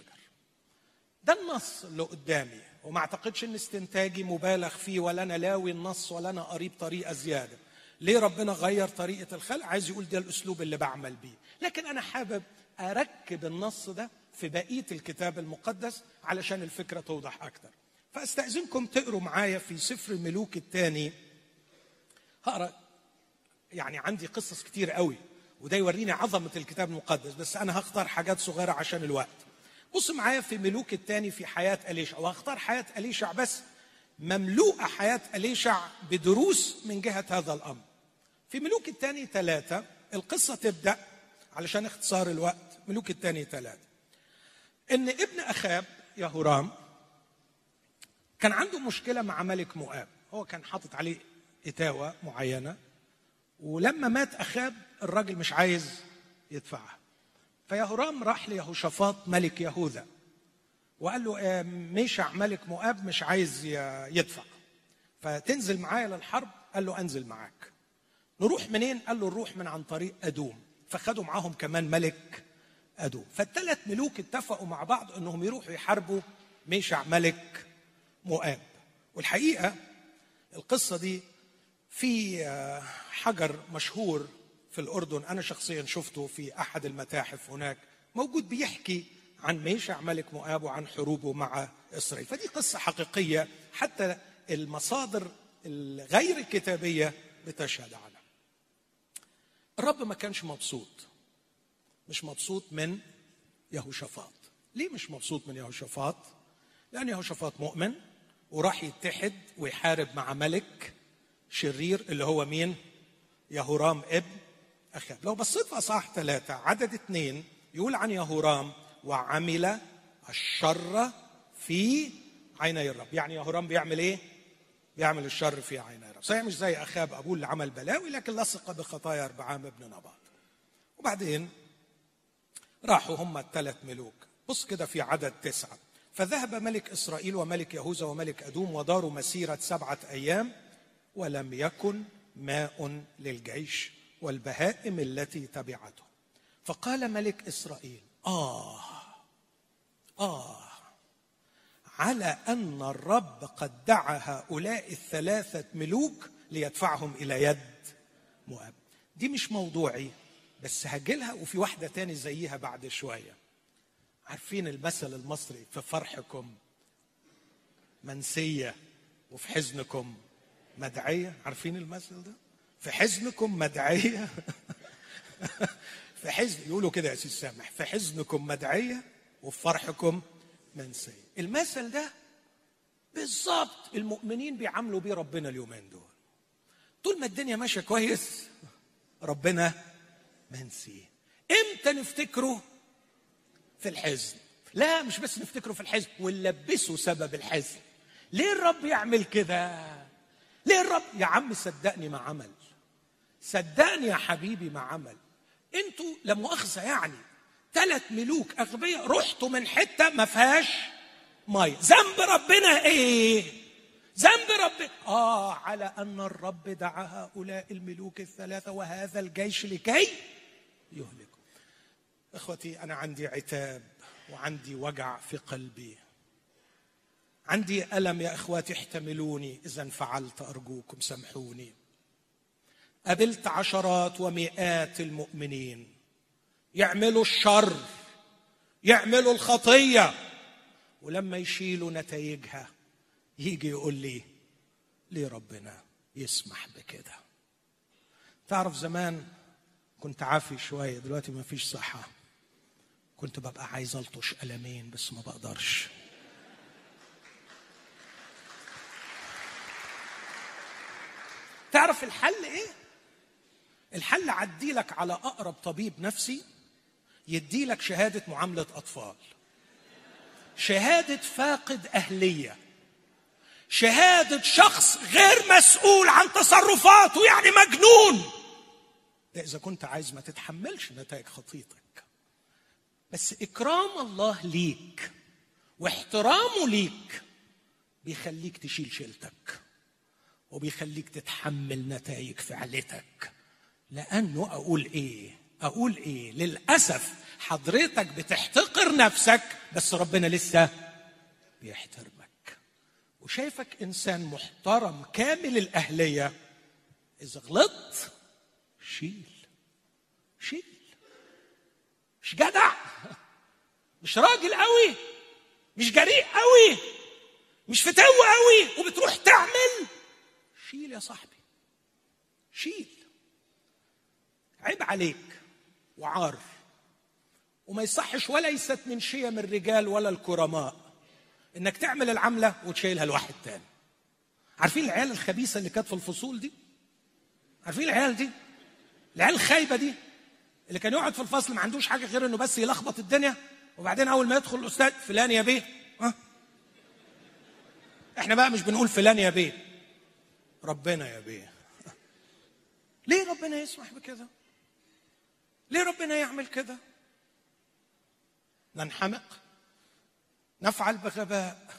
ده النص اللي قدامي وما أعتقدش إن استنتاجي مبالغ فيه ولا أنا لاوي النص ولا أنا قريب طريقة زيادة. ليه ربنا غير طريقة الخلق؟ عايز يقول ده الأسلوب اللي بعمل بيه. لكن أنا حابب أركب النص ده في بقية الكتاب المقدس علشان الفكرة توضح أكتر. فاستأذنكم تقروا معايا في سفر الملوك الثاني. هقرأ يعني عندي قصص كتير قوي وده يوريني عظمة الكتاب المقدس بس أنا هختار حاجات صغيرة عشان الوقت. بص معايا في ملوك الثاني في حياة أليشع وهختار حياة أليشع بس مملوءة حياة أليشع بدروس من جهة هذا الأمر. في ملوك الثاني ثلاثة القصة تبدأ علشان اختصار الوقت ملوك الثاني ثلاثة. إن ابن أخاب يهورام كان عنده مشكلة مع ملك مؤاب. هو كان حاطط عليه إتاوة معينة ولما مات أخاب الراجل مش عايز يدفعها. فيهورام راح ليهوشافاط ملك يهوذا وقال له آه، ميشع ملك مؤاب مش عايز يدفع. فتنزل معايا للحرب. قال له أنزل معاك. نروح منين؟ قال له نروح من عن طريق أدوم. فخدوا معاهم كمان ملك أدوم. فالثلاث ملوك اتفقوا مع بعض إنهم يروحوا يحاربوا ميشع ملك مؤاب. والحقيقة القصة دي في آه، حجر مشهور في الأردن أنا شخصيا شفته في أحد المتاحف هناك. موجود بيحكي عن ميشع ملك مؤاب وعن حروبه مع إسرائيل. فدي قصة حقيقية حتى المصادر الغير الكتابية بتشهد عنها الرب ما كانش مبسوط. مش مبسوط من يهوشافاط. ليه مش مبسوط من يهوشافاط؟ لأن يهوشافاط مؤمن وراح يتحد ويحارب مع ملك شرير اللي هو مين؟ يهورام ابن أخاب لو بصيت في أصحاح ثلاثة عدد اثنين يقول عن يهورام وعمل الشر في عيني الرب. يعني يهورام بيعمل إيه؟ بيعمل الشر في عيني الرب. صحيح مش زي أخاب أبوه اللي عمل بلاوي لكن لصق بخطايا أربعام ابن نباط. وبعدين راحوا هم الثلاث ملوك. بص كده في عدد تسعة. فذهب ملك إسرائيل وملك يهوذا وملك أدوم وداروا مسيرة سبعة أيام ولم يكن ماء للجيش والبهائم التي تبعته. فقال ملك إسرائيل آه آه على أن الرب قد دعا هؤلاء الثلاثة ملوك ليدفعهم إلى يد مؤاب دي مش موضوعي بس هجيلها وفي واحدة تاني زيها بعد شوية. عارفين المثل المصري في فرحكم منسية وفي حزنكم مدعية؟ عارفين المثل ده؟ في حزنكم مدعية؟ في حزن يقولوا كده يا سيدي سامح. في حزنكم مدعية وفي فرحكم منسية. المثل ده بالظبط المؤمنين بيعاملوا بيه ربنا اليومين دول. طول ما الدنيا ماشية كويس ربنا منسيه. إمتى نفتكره؟ في الحزن. لا مش بس نفتكره في الحزن ونلبسه سبب الحزن. ليه الرب يعمل كده؟ ليه الرب يا عم صدقني ما عمل. صدقني يا حبيبي ما عمل. أنتوا لا مؤاخذة يعني. ثلاث ملوك أغبياء رحتوا من حتة ما فيهاش مية. ذنب ربنا إيه؟ ذنب ربنا آه على أن الرب دعا هؤلاء الملوك الثلاثة وهذا الجيش لكي يهلكوا إخوتي أنا عندي عتاب وعندي وجع في قلبي. عندي ألم يا إخواتي احتملوني. اذا انفعلت أرجوكم سامحوني. قابلت عشرات ومئات المؤمنين. يعملوا الشر يعملوا الخطية. ولما يشيلوا نتائجها يجي يقول لي ليه ربنا يسمح بكده؟ تعرف زمان كنت عافي شوية دلوقتي ما فيش صحة. كنت ببقى عايز ألطش قلمين بس ما بقدرش. تعرف الحل إيه؟ الحل عدي لك على أقرب طبيب نفسي يدي لك شهادة معاملة أطفال. شهادة فاقد أهلية. شهادة شخص غير مسؤول عن تصرفاته يعني مجنون. ده إذا كنت عايز ما تتحملش نتائج خطيتك بس إكرام الله ليك واحترامه ليك بيخليك تشيل شيلتك وبيخليك تتحمل نتائج فعلتك. لأنه أقول إيه؟ أقول إيه؟ للأسف حضرتك بتحتقر نفسك بس ربنا لسه بيحترمك. وشايفك إنسان محترم كامل الأهلية إذا غلطت شيل. شيل. مش جدع. مش راجل قوي. مش جريء قوي. مش فتو قوي. وبتروح تعمل. شيل يا صاحبي. شيل. عيب عليك. وعار وما يصحش ولا يست من شيم الرجال ولا الكرماء. إنك تعمل العملة وتشيلها لواحد تاني. عارفين العيال الخبيثة اللي كانت في الفصول دي؟ عارفين العيال دي؟ العيال الخايبة دي؟ اللي كان يقعد في الفصل ما عندوش حاجة غير إنه بس يلخبط الدنيا وبعدين أول ما يدخل الأستاذ فلان يا بيه. ها؟ إحنا بقى مش بنقول فلان يا بيه. ربنا يا بيه. ليه ربنا يسمح بكده؟ ليه ربنا يعمل كده؟ ننحمق نفعل بغباء.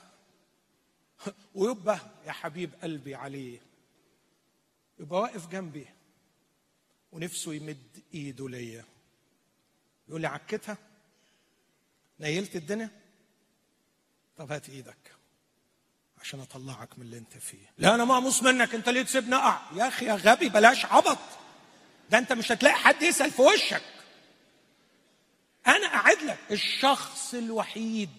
ويبقى يا حبيب قلبي عليه. يبقى واقف جنبي. ونفسه يمد إيده ليا. يقول لي عكتها نيلت الدنيا. طب هات إيدك عشان أطلعك من اللي أنت فيه. لا أنا مقموص منك. أنت ليه تسيبني أقع؟ يا أخي يا غبي بلاش عبط. ده أنت مش هتلاقي حد يسأل في وشك. أنا قاعد لك. الشخص الوحيد.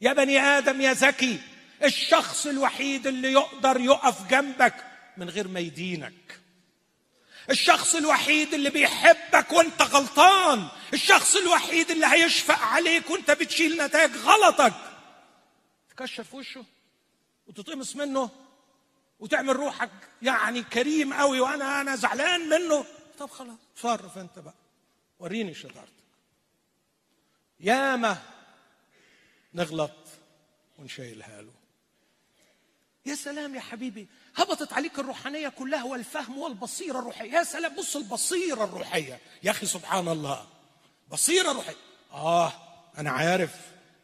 يا بني آدم يا ذكي الشخص الوحيد اللي يقدر يقف جنبك من غير ما يدينك. الشخص الوحيد اللي بيحبك وانت غلطان. الشخص الوحيد اللي هيشفق عليك وانت بتشيل نتائج غلطك. تكشر في وشه وتطمس منه وتعمل روحك يعني كريم قوي وأنا أنا زعلان منه. طب خلاص تصرف انت بقى. وريني شطارتك. ياما نغلط ونشيلها له. يا سلام يا حبيبي هبطت عليك الروحانية كلها والفهم والبصيرة الروحية. يا سلام بص البصيرة الروحية. يا أخي سبحان الله. بصيرة روحية. آه أنا عارف.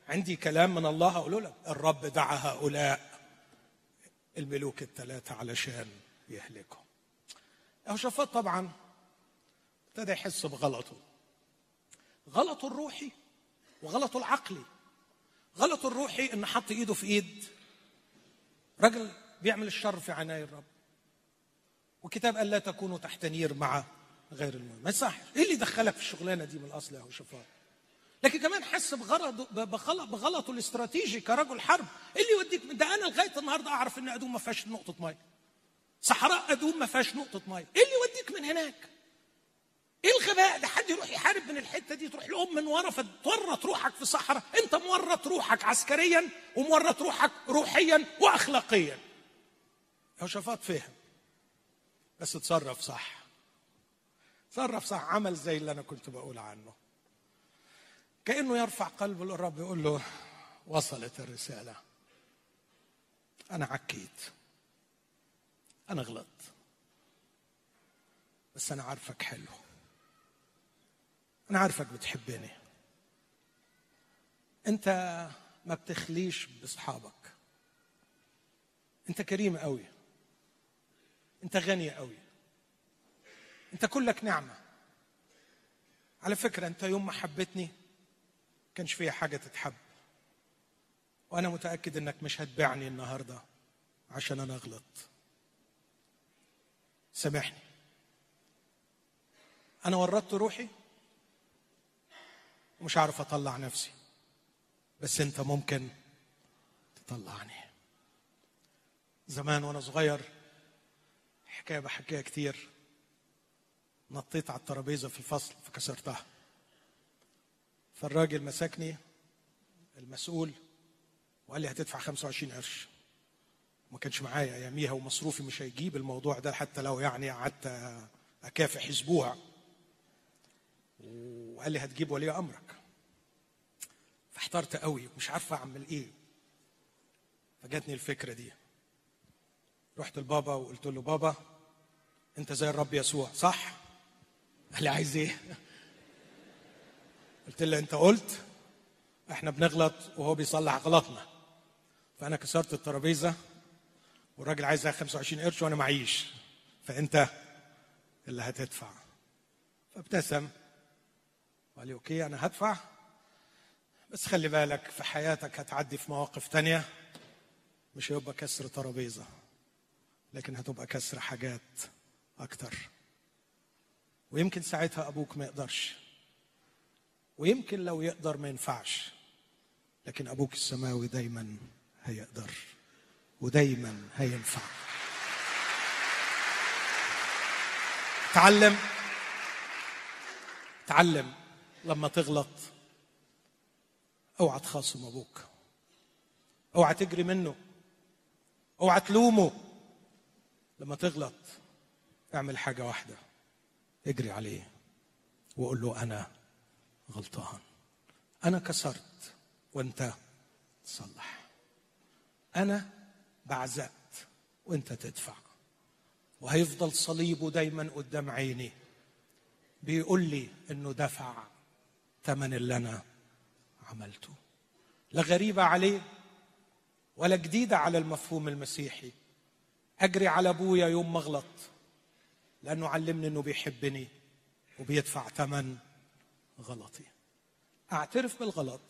عندي كلام من الله أقول لك. الرب دعا هؤلاء الملوك الثلاثة علشان يهلكهم. يهوشافاط طبعا ابتدى يحس بغلطه. غلطه الروحي وغلطه العقلي. غلطه الروحي إن حط إيده في إيد رجل بيعمل الشر في عناي الرب. وكتاب قال لا تكونوا تحت نير مع غير المؤمن. ما يصحش إيه اللي دخلك في الشغلانة دي من الأصل يا هوشافاط لكن كمان حس بغرضه بغلطه الاستراتيجي كرجل حرب. إيه اللي يوديك ده أنا لغاية النهارده أعرف إن أدوم ما فيهاش نقطة مية. صحراء أدوم ما فيهاش نقطة مية. إيه اللي يوديك من هناك؟ إيه الغباء؟ ده حد يروح يحارب من الحتة دي؟ تروح لهم من ورا فتورط روحك في صحراء. أنت مورط روحك عسكريا ومورط روحك روحيا واخلاقيا. يهوشافاط فهم. بس تصرف صح. تصرف صح. عمل زي اللي أنا كنت بقول عنه. كأنه يرفع قلبه للرب يقول له وصلت الرسالة. أنا عكيت. أنا غلطت. بس أنا عارفك حلو. أنا عارفك بتحبني. أنت ما بتخليش بأصحابك. أنت كريم قوي. انت غني قوي. انت كلك نعمة. على فكرة انت يوم ما حبتني كانش فيها حاجة تتحب. وأنا متأكد إنك مش هتبيعني النهارده عشان أنا غلط سامحني. أنا ورطت روحي ومش عارف أطلع نفسي. بس أنت ممكن تطلعني. زمان وأنا صغير حكاية بحكيها كتير. نطيت على الترابيزة في الفصل فكسرتها. فالراجل مسكني المسؤول وقال لي هتدفع 25 قرش. ما كانش معايا أياميها ومصروفي مش هيجيب الموضوع ده حتى لو يعني قعدت اكافح أسبوع وقال لي هتجيب ولي أمرك. فاحترت قوي ومش عارفه أعمل إيه. فجاتني الفكرة دي. رحت لبابا وقلت له بابا انت زي الرب يسوع صح؟ قال لي عايز إيه؟ قلت له انت قلت إحنا بنغلط وهو بيصلح غلطنا. فانا كسرت الترابيزة والراجل عايز 25 قرش وأنا معيش. فانت اللي هتدفع. فابتسم. وقال لي أوكي أنا هدفع. بس خلي بالك في حياتك هتعدي في مواقف تانية مش هيبقى كسر ترابيزة لكن هتبقى كسر حاجات. أكتر ويمكن ساعتها أبوك ما يقدرش. ويمكن لو يقدر ما ينفعش. لكن أبوك السماوي دايما هيقدر. ودايما هينفع. تعلم. تعلم. لما تغلط أوعى تخاصم أبوك. أوعى تجري منه. أوعى تلومه. لما تغلط اعمل حاجة واحدة. اجري عليه وقول له أنا غلطان. أنا كسرت وأنت تصلح. أنا بعزقت وأنت تدفع. وهيفضل صليبه دايما قدام عيني. بيقول لي إنه دفع ثمن اللي أنا عملته. لا غريبه عليه ولا جديده على المفهوم المسيحي. أجري على أبويا يوم ما أغلط. لأنه علمني إنه بيحبني وبيدفع ثمن غلطي. أعترف بالغلط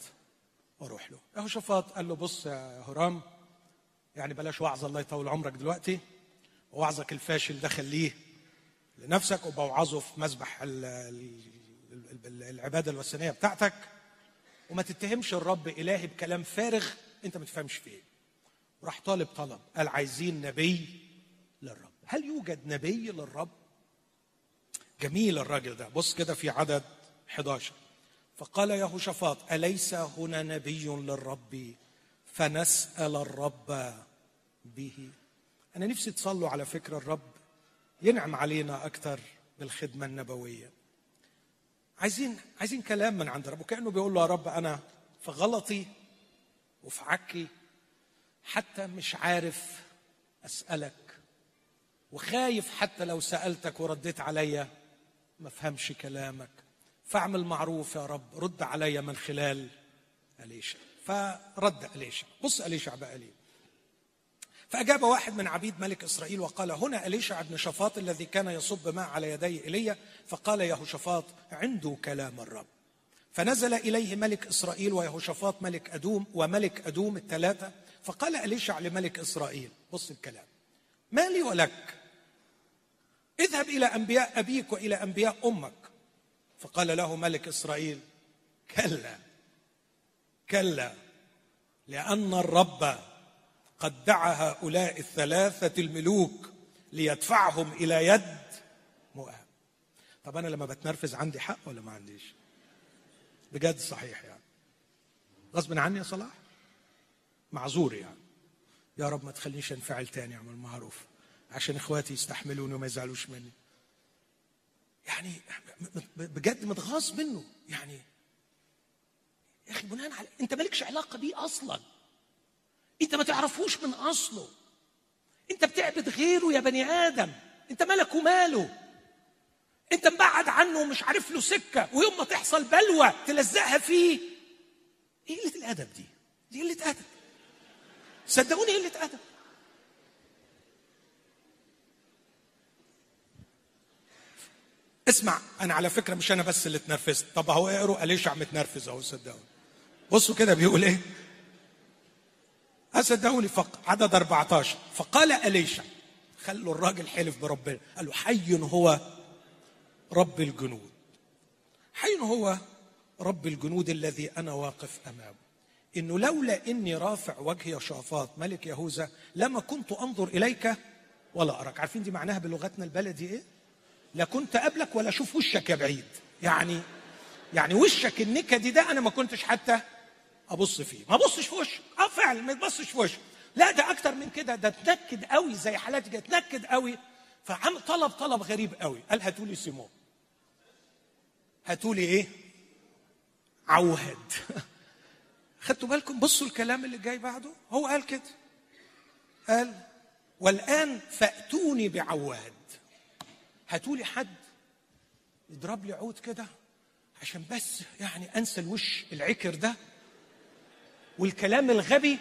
وأروح له. أهو شفاط قال له بص يا هرام يعني بلاش وعظ الله يطول عمرك دلوقتي ووعظك الفاشل ده خليه لنفسك وبوعظه في مسبح العبادة الوثنية بتاعتك. وما تتهمش الرب إلهي بكلام فارغ أنت ما تفهمش فيه. راح طالب طلب قال عايزين نبي هل يوجد نبي للرب؟ جميل الراجل ده. بص كده في عدد 11 فقال يهوشافاط أليس هنا نبي للرب؟ فنسأل الرب به. أنا نفسي تصلوا على فكرة الرب ينعم علينا أكثر بالخدمة النبوية. عايزين عايزين كلام من عند الرب وكأنه بيقول له يا رب أنا في غلطي وفي عكي حتى مش عارف أسألك. وخايف حتى لو سألتك ورديت عليا ما فهمش كلامك. فاعمل معروف يا رب رد علي من خلال أليشا فرد أليشا بص أليشا بقى ليه. فأجاب واحد من عبيد ملك إسرائيل وقال هنا أليشع بن شفاط الذي كان يصب ماء على يدي إيليا فقال يهوشافاط عنده كلام الرب. فنزل إليه ملك إسرائيل ويهوشافاط ملك أدوم وملك أدوم الثلاثة. فقال أليشع لملك إسرائيل بص الكلام. ما لي ولك. اذهب إلى أنبياء أبيك وإلى أنبياء أمك. فقال له ملك إسرائيل كلا كلا لأن الرب قد دعا هؤلاء الثلاثة الملوك ليدفعهم إلى يد مؤاب. طب أنا لما بتنرفز عندي حق ولا ما عنديش؟ بجد صحيح يعني. غصب عني يا صلاح؟ معذور يعني. يا رب ما تخلينيش انفعل تاني اعمل معروف عشان إخواتي يستحملوني وما يزعلوش مني. يعني بجد متغاظ منه. يعني يا أخي بناء على أنت مالكش علاقة بيه أصلا. أنت ما تعرفوش من أصله. أنت بتعبد غيره يا بني آدم. أنت مالك وماله. أنت مبعد عنه ومش عارف له سكة. ويوم ما تحصل بلوى تلزقها فيه. إيه قلة الأدب دي؟ دي قلة أدب. صدقوني قلة أدب. اسمع أنا على فكرة مش أنا بس اللي اتنرفزت. طب أهو اقروا اليشع متنرفز أهو؟ صدقوني. بصوا كده بيقول إيه؟ صدقوني فق عدد 14 فقال أليشع خلوا الراجل حلف بربنا. قال له حي هو رب الجنود. حي هو رب الجنود الذي أنا واقف أمامه. إنه لولا إني رافع وجهي شافاط ملك يهوذا لما كنت أنظر إليك ولا أراك. عارفين دي معناها بلغتنا البلدي إيه؟ لا كنت قبلك ولا أشوف وشك يا بعيد. يعني يعني وشك النكدي ده أنا ما كنتش حتى أبص فيه. ما ابصش في وشك. آه فعلا ما تبصش في وشك. لا ده أكتر من كده. ده اتنكد قوي زي حالاتي كده اتنكد قوي. فعم طلب طلب غريب قوي. قال هاتوا لي سيمون. هاتوا لي إيه؟ عوهد. خدتوا بالكم؟ بصوا الكلام اللي جاي بعده. هو قال كده. قال والآن فأتوني بعواد. هاتوا لي حد يضرب لي عود كده عشان بس يعني أنسى الوش العكر ده. والكلام الغبي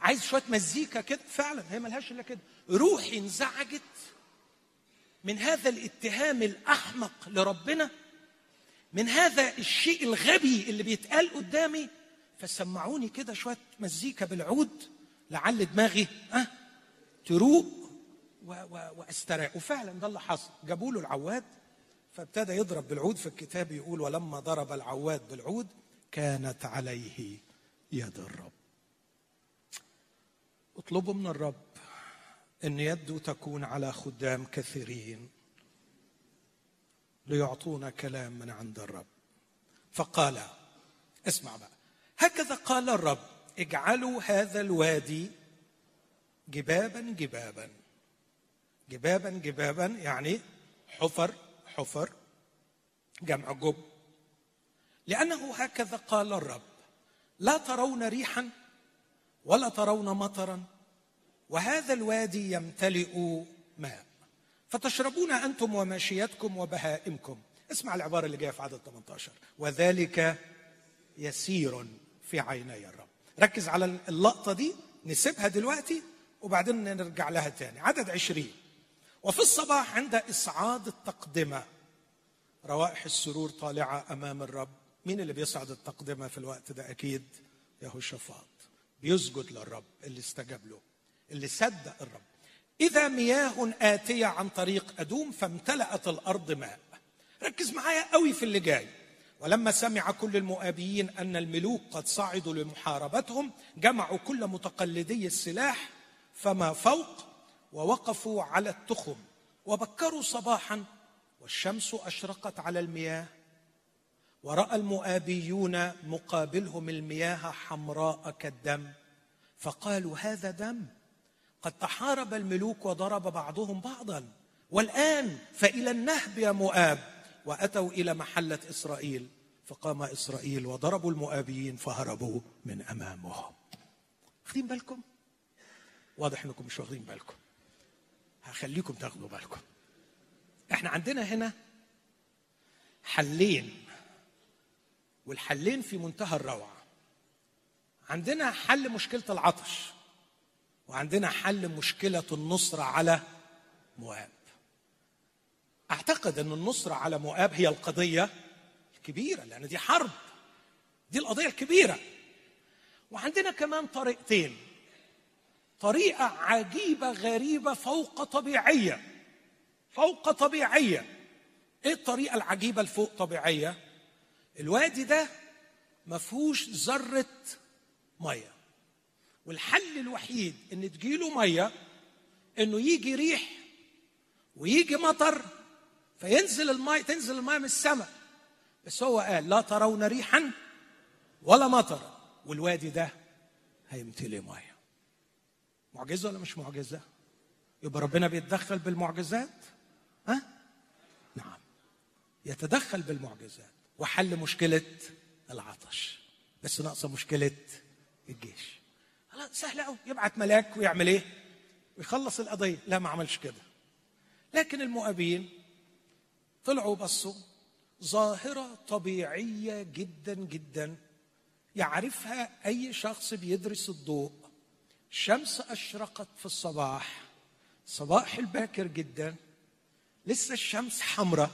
عايز شوية مزيكا كده. فعلا هي ملهاش إلا كده. روحي انزعجت من هذا الاتهام الأحمق لربنا من هذا الشيء الغبي اللي بيتقال قدامي فسمعوني كده شوية مزيكا بالعود لعل دماغي آه تروق واستريح. وفعلا ده اللي حصل. جابوا له العواد فابتدى يضرب بالعود في الكتاب يقول ولما ضرب العواد بالعود كانت عليه يد الرب. اطلبوا من الرب إن يده تكون على خدام كثيرين ليعطونا كلام من عند الرب. فقال اسمع بقى. هكذا قال الرب اجعلوا هذا الوادي جبابا جبابا. جبابا جبابا يعني حفر حفر جمع جب. لأنه هكذا قال الرب لا ترون ريحا ولا ترون مطرا وهذا الوادي يمتلئ ماء. فتشربون أنتم وماشيتكم وبهائمكم. اسمع العبارة اللي جاية في عدد 18 وذلك يسير. في عيني الرب ركز على اللقطة دي نسيبها دلوقتي وبعدين نرجع لها تاني. عدد عشرين. وفي الصباح عند إصعاد التقدمة. روائح السرور طالعة أمام الرب. مين اللي بيصعد التقدمة في الوقت ده؟ أكيد يهوشافاط. بيسجد للرب اللي استجاب له اللي صدق الرب. إذا مياه آتية عن طريق أدوم فامتلأت الأرض ماء. ركز معايا قوي في اللي جاي. ولما سمع كل المؤابيين أن الملوك قد صعدوا لمحاربتهم جمعوا كل متقلدي السلاح فما فوق ووقفوا على التخم وبكروا صباحا والشمس أشرقت على المياه. ورأى المؤابيون مقابلهم المياه حمراء كالدم. فقالوا هذا دم. قد تحارب الملوك وضرب بعضهم بعضا. والآن فإلى النهب يا مؤاب. وأتوا إلى محلة إسرائيل فقام إسرائيل وضربوا المؤابيين فهربوا من أمامهم. واخدين بالكم؟ واضح إنكم مش واخدين بالكم. هخليكم تاخدوا بالكم. إحنا عندنا هنا حلين والحلين في منتهى الروعة. عندنا حل مشكلة العطش وعندنا حل مشكلة النصره على مؤاب. أعتقد أن النصرة على مؤاب هي القضية الكبيرة لأن دي حرب. دي القضية الكبيرة. وعندنا كمان طريقتين. طريقة عجيبة غريبة فوق طبيعية. فوق طبيعية. إيه الطريقة العجيبة الفوق طبيعية؟ الوادي ده ما فيهوش ذرة مية. والحل الوحيد إن تجيله مية إنه يجي ريح ويجي مطر فينزل الماء تنزل الماء من السماء. بس هو قال لا ترون ريحا ولا مطر والوادي ده هيمتلي مية. معجزة ولا مش معجزة؟ يبقى ربنا بيتدخل بالمعجزات؟ ها؟ نعم. يتدخل بالمعجزات. وحل مشكلة العطش. بس ناقصة مشكلة الجيش. خلاص سهل قوي يبعت ملاك ويعمل إيه؟ ويخلص القضية. لا ما عملش كده. لكن المؤابين طلعوا بصوا. ظاهرة طبيعية جدا جدا. يعرفها أي شخص بيدرس الضوء. الشمس أشرقت في الصباح. صباح الباكر جدا. لسه الشمس حمراء.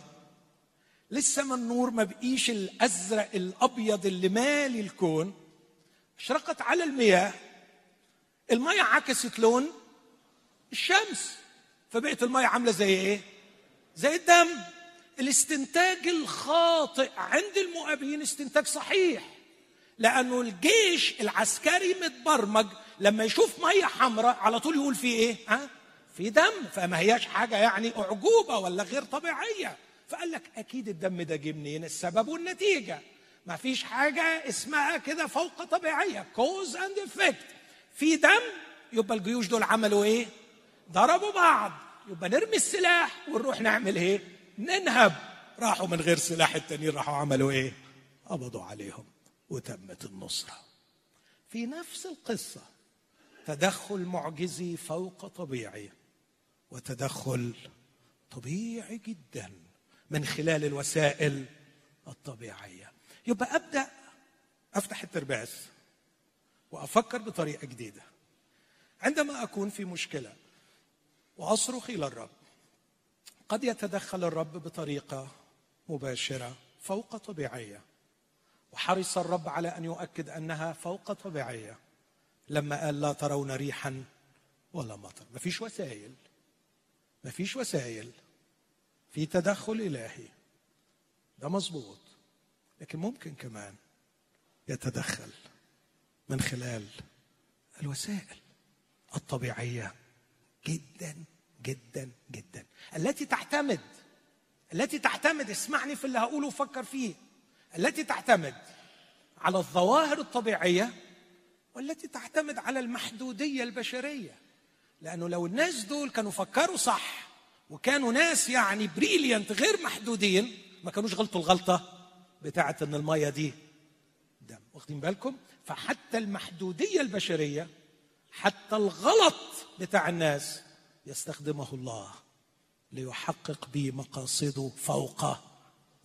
لسه ما النور ما بقيش الأزرق الأبيض اللي مالي الكون. أشرقت على المياه. المياه عكست لون الشمس. فبقت المياه عاملة زي إيه؟ زي الدم. الاستنتاج الخاطئ عند المؤابين استنتاج صحيح لأنه الجيش العسكري متبرمج لما يشوف مية حمراء على طول يقول في إيه؟ ها؟ في دم فما هياش حاجة يعني أعجوبة ولا غير طبيعية. فقال لك أكيد الدم ده جه منين؟ السبب والنتيجة. ما فيش حاجة اسمها كده فوق طبيعية. cause and effect في دم يبقى الجيوش دول عملوا إيه؟ ضربوا بعض. يبقى نرمي السلاح ونروح نعمل إيه؟ ننهب. راحوا من غير سلاح التانيين راحوا عملوا إيه؟ قبضوا عليهم. وتمت النصرة. في نفس القصة تدخل معجزي فوق طبيعي. وتدخل طبيعي جدا من خلال الوسائل الطبيعية. يبقى أبدأ أفتح الترباس وأفكر بطريقة جديدة. عندما أكون في مشكلة وأصرخ إلى الرب قد يتدخل الرب بطريقة مباشرة فوق طبيعية. وحرص الرب على أن يؤكد أنها فوق طبيعية. لما قال لا ترون ريحا ولا مطر. ما فيش وسائل. ما فيش وسائل. في تدخل إلهي. ده مظبوط. لكن ممكن كمان يتدخل من خلال الوسائل الطبيعية. جدا جدا جدا. التي تعتمد التي تعتمد اسمعني في اللي هقوله وفكر فيه التي تعتمد على الظواهر الطبيعية والتي تعتمد على المحدودية البشرية. لأنه لو الناس دول كانوا فكروا صح وكانوا ناس يعني بريليانت غير محدودين ما كانوش غلطوا الغلطة بتاعه إن المية دي دم. واخدين بالكم؟ فحتى المحدودية البشرية حتى الغلط بتاع الناس يستخدمه الله. ليحقق به مقاصده فوق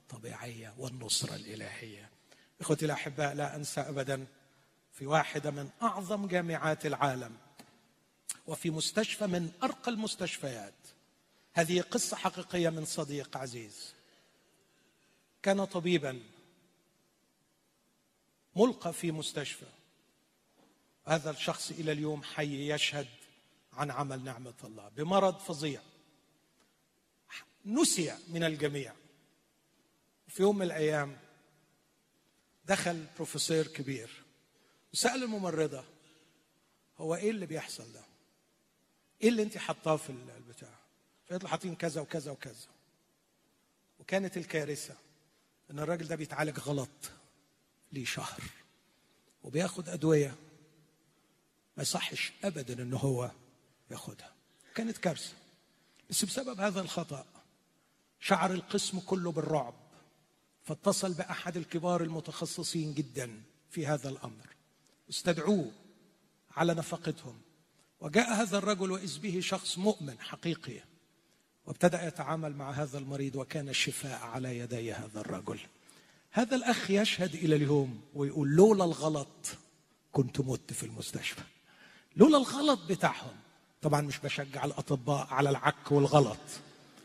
طبيعيه والنصره الالهيه إخوتي الأحباء لا أنسى ابدا في واحدة من أعظم جامعات العالم وفي مستشفى من أرقى المستشفيات. هذه قصة حقيقية من صديق عزيز. كان طبيبا ملقى في مستشفى. هذا الشخص إلى اليوم حي يشهد عن عمل نعمة الله بمرض فظيع. نسي من الجميع في يوم من الأيام دخل بروفيسور كبير وسال الممرضة هو إيه اللي بيحصل ده؟ إيه اللي أنت حطاه في البتاع؟ فقالت له حاطين كذا وكذا وكذا وكانت الكارثة إن الراجل ده بيتعالج غلط ليه شهر وبياخد أدوية ما يصحش ابدا إن هو ياخدها كانت كارثة بس بسبب هذا الخطأ شعر القسم كله بالرعب فاتصل بأحد الكبار المتخصصين جدا في هذا الأمر. استدعوه على نفقتهم. وجاء هذا الرجل وإذ به شخص مؤمن حقيقي وابتدأ يتعامل مع هذا المريض وكان الشفاء على يدي هذا الرجل. هذا الأخ يشهد إلى اليوم ويقول لولا الغلط كنت مت في المستشفى. لولا الغلط بتاعهم. طبعا مش بشجع الأطباء على العك والغلط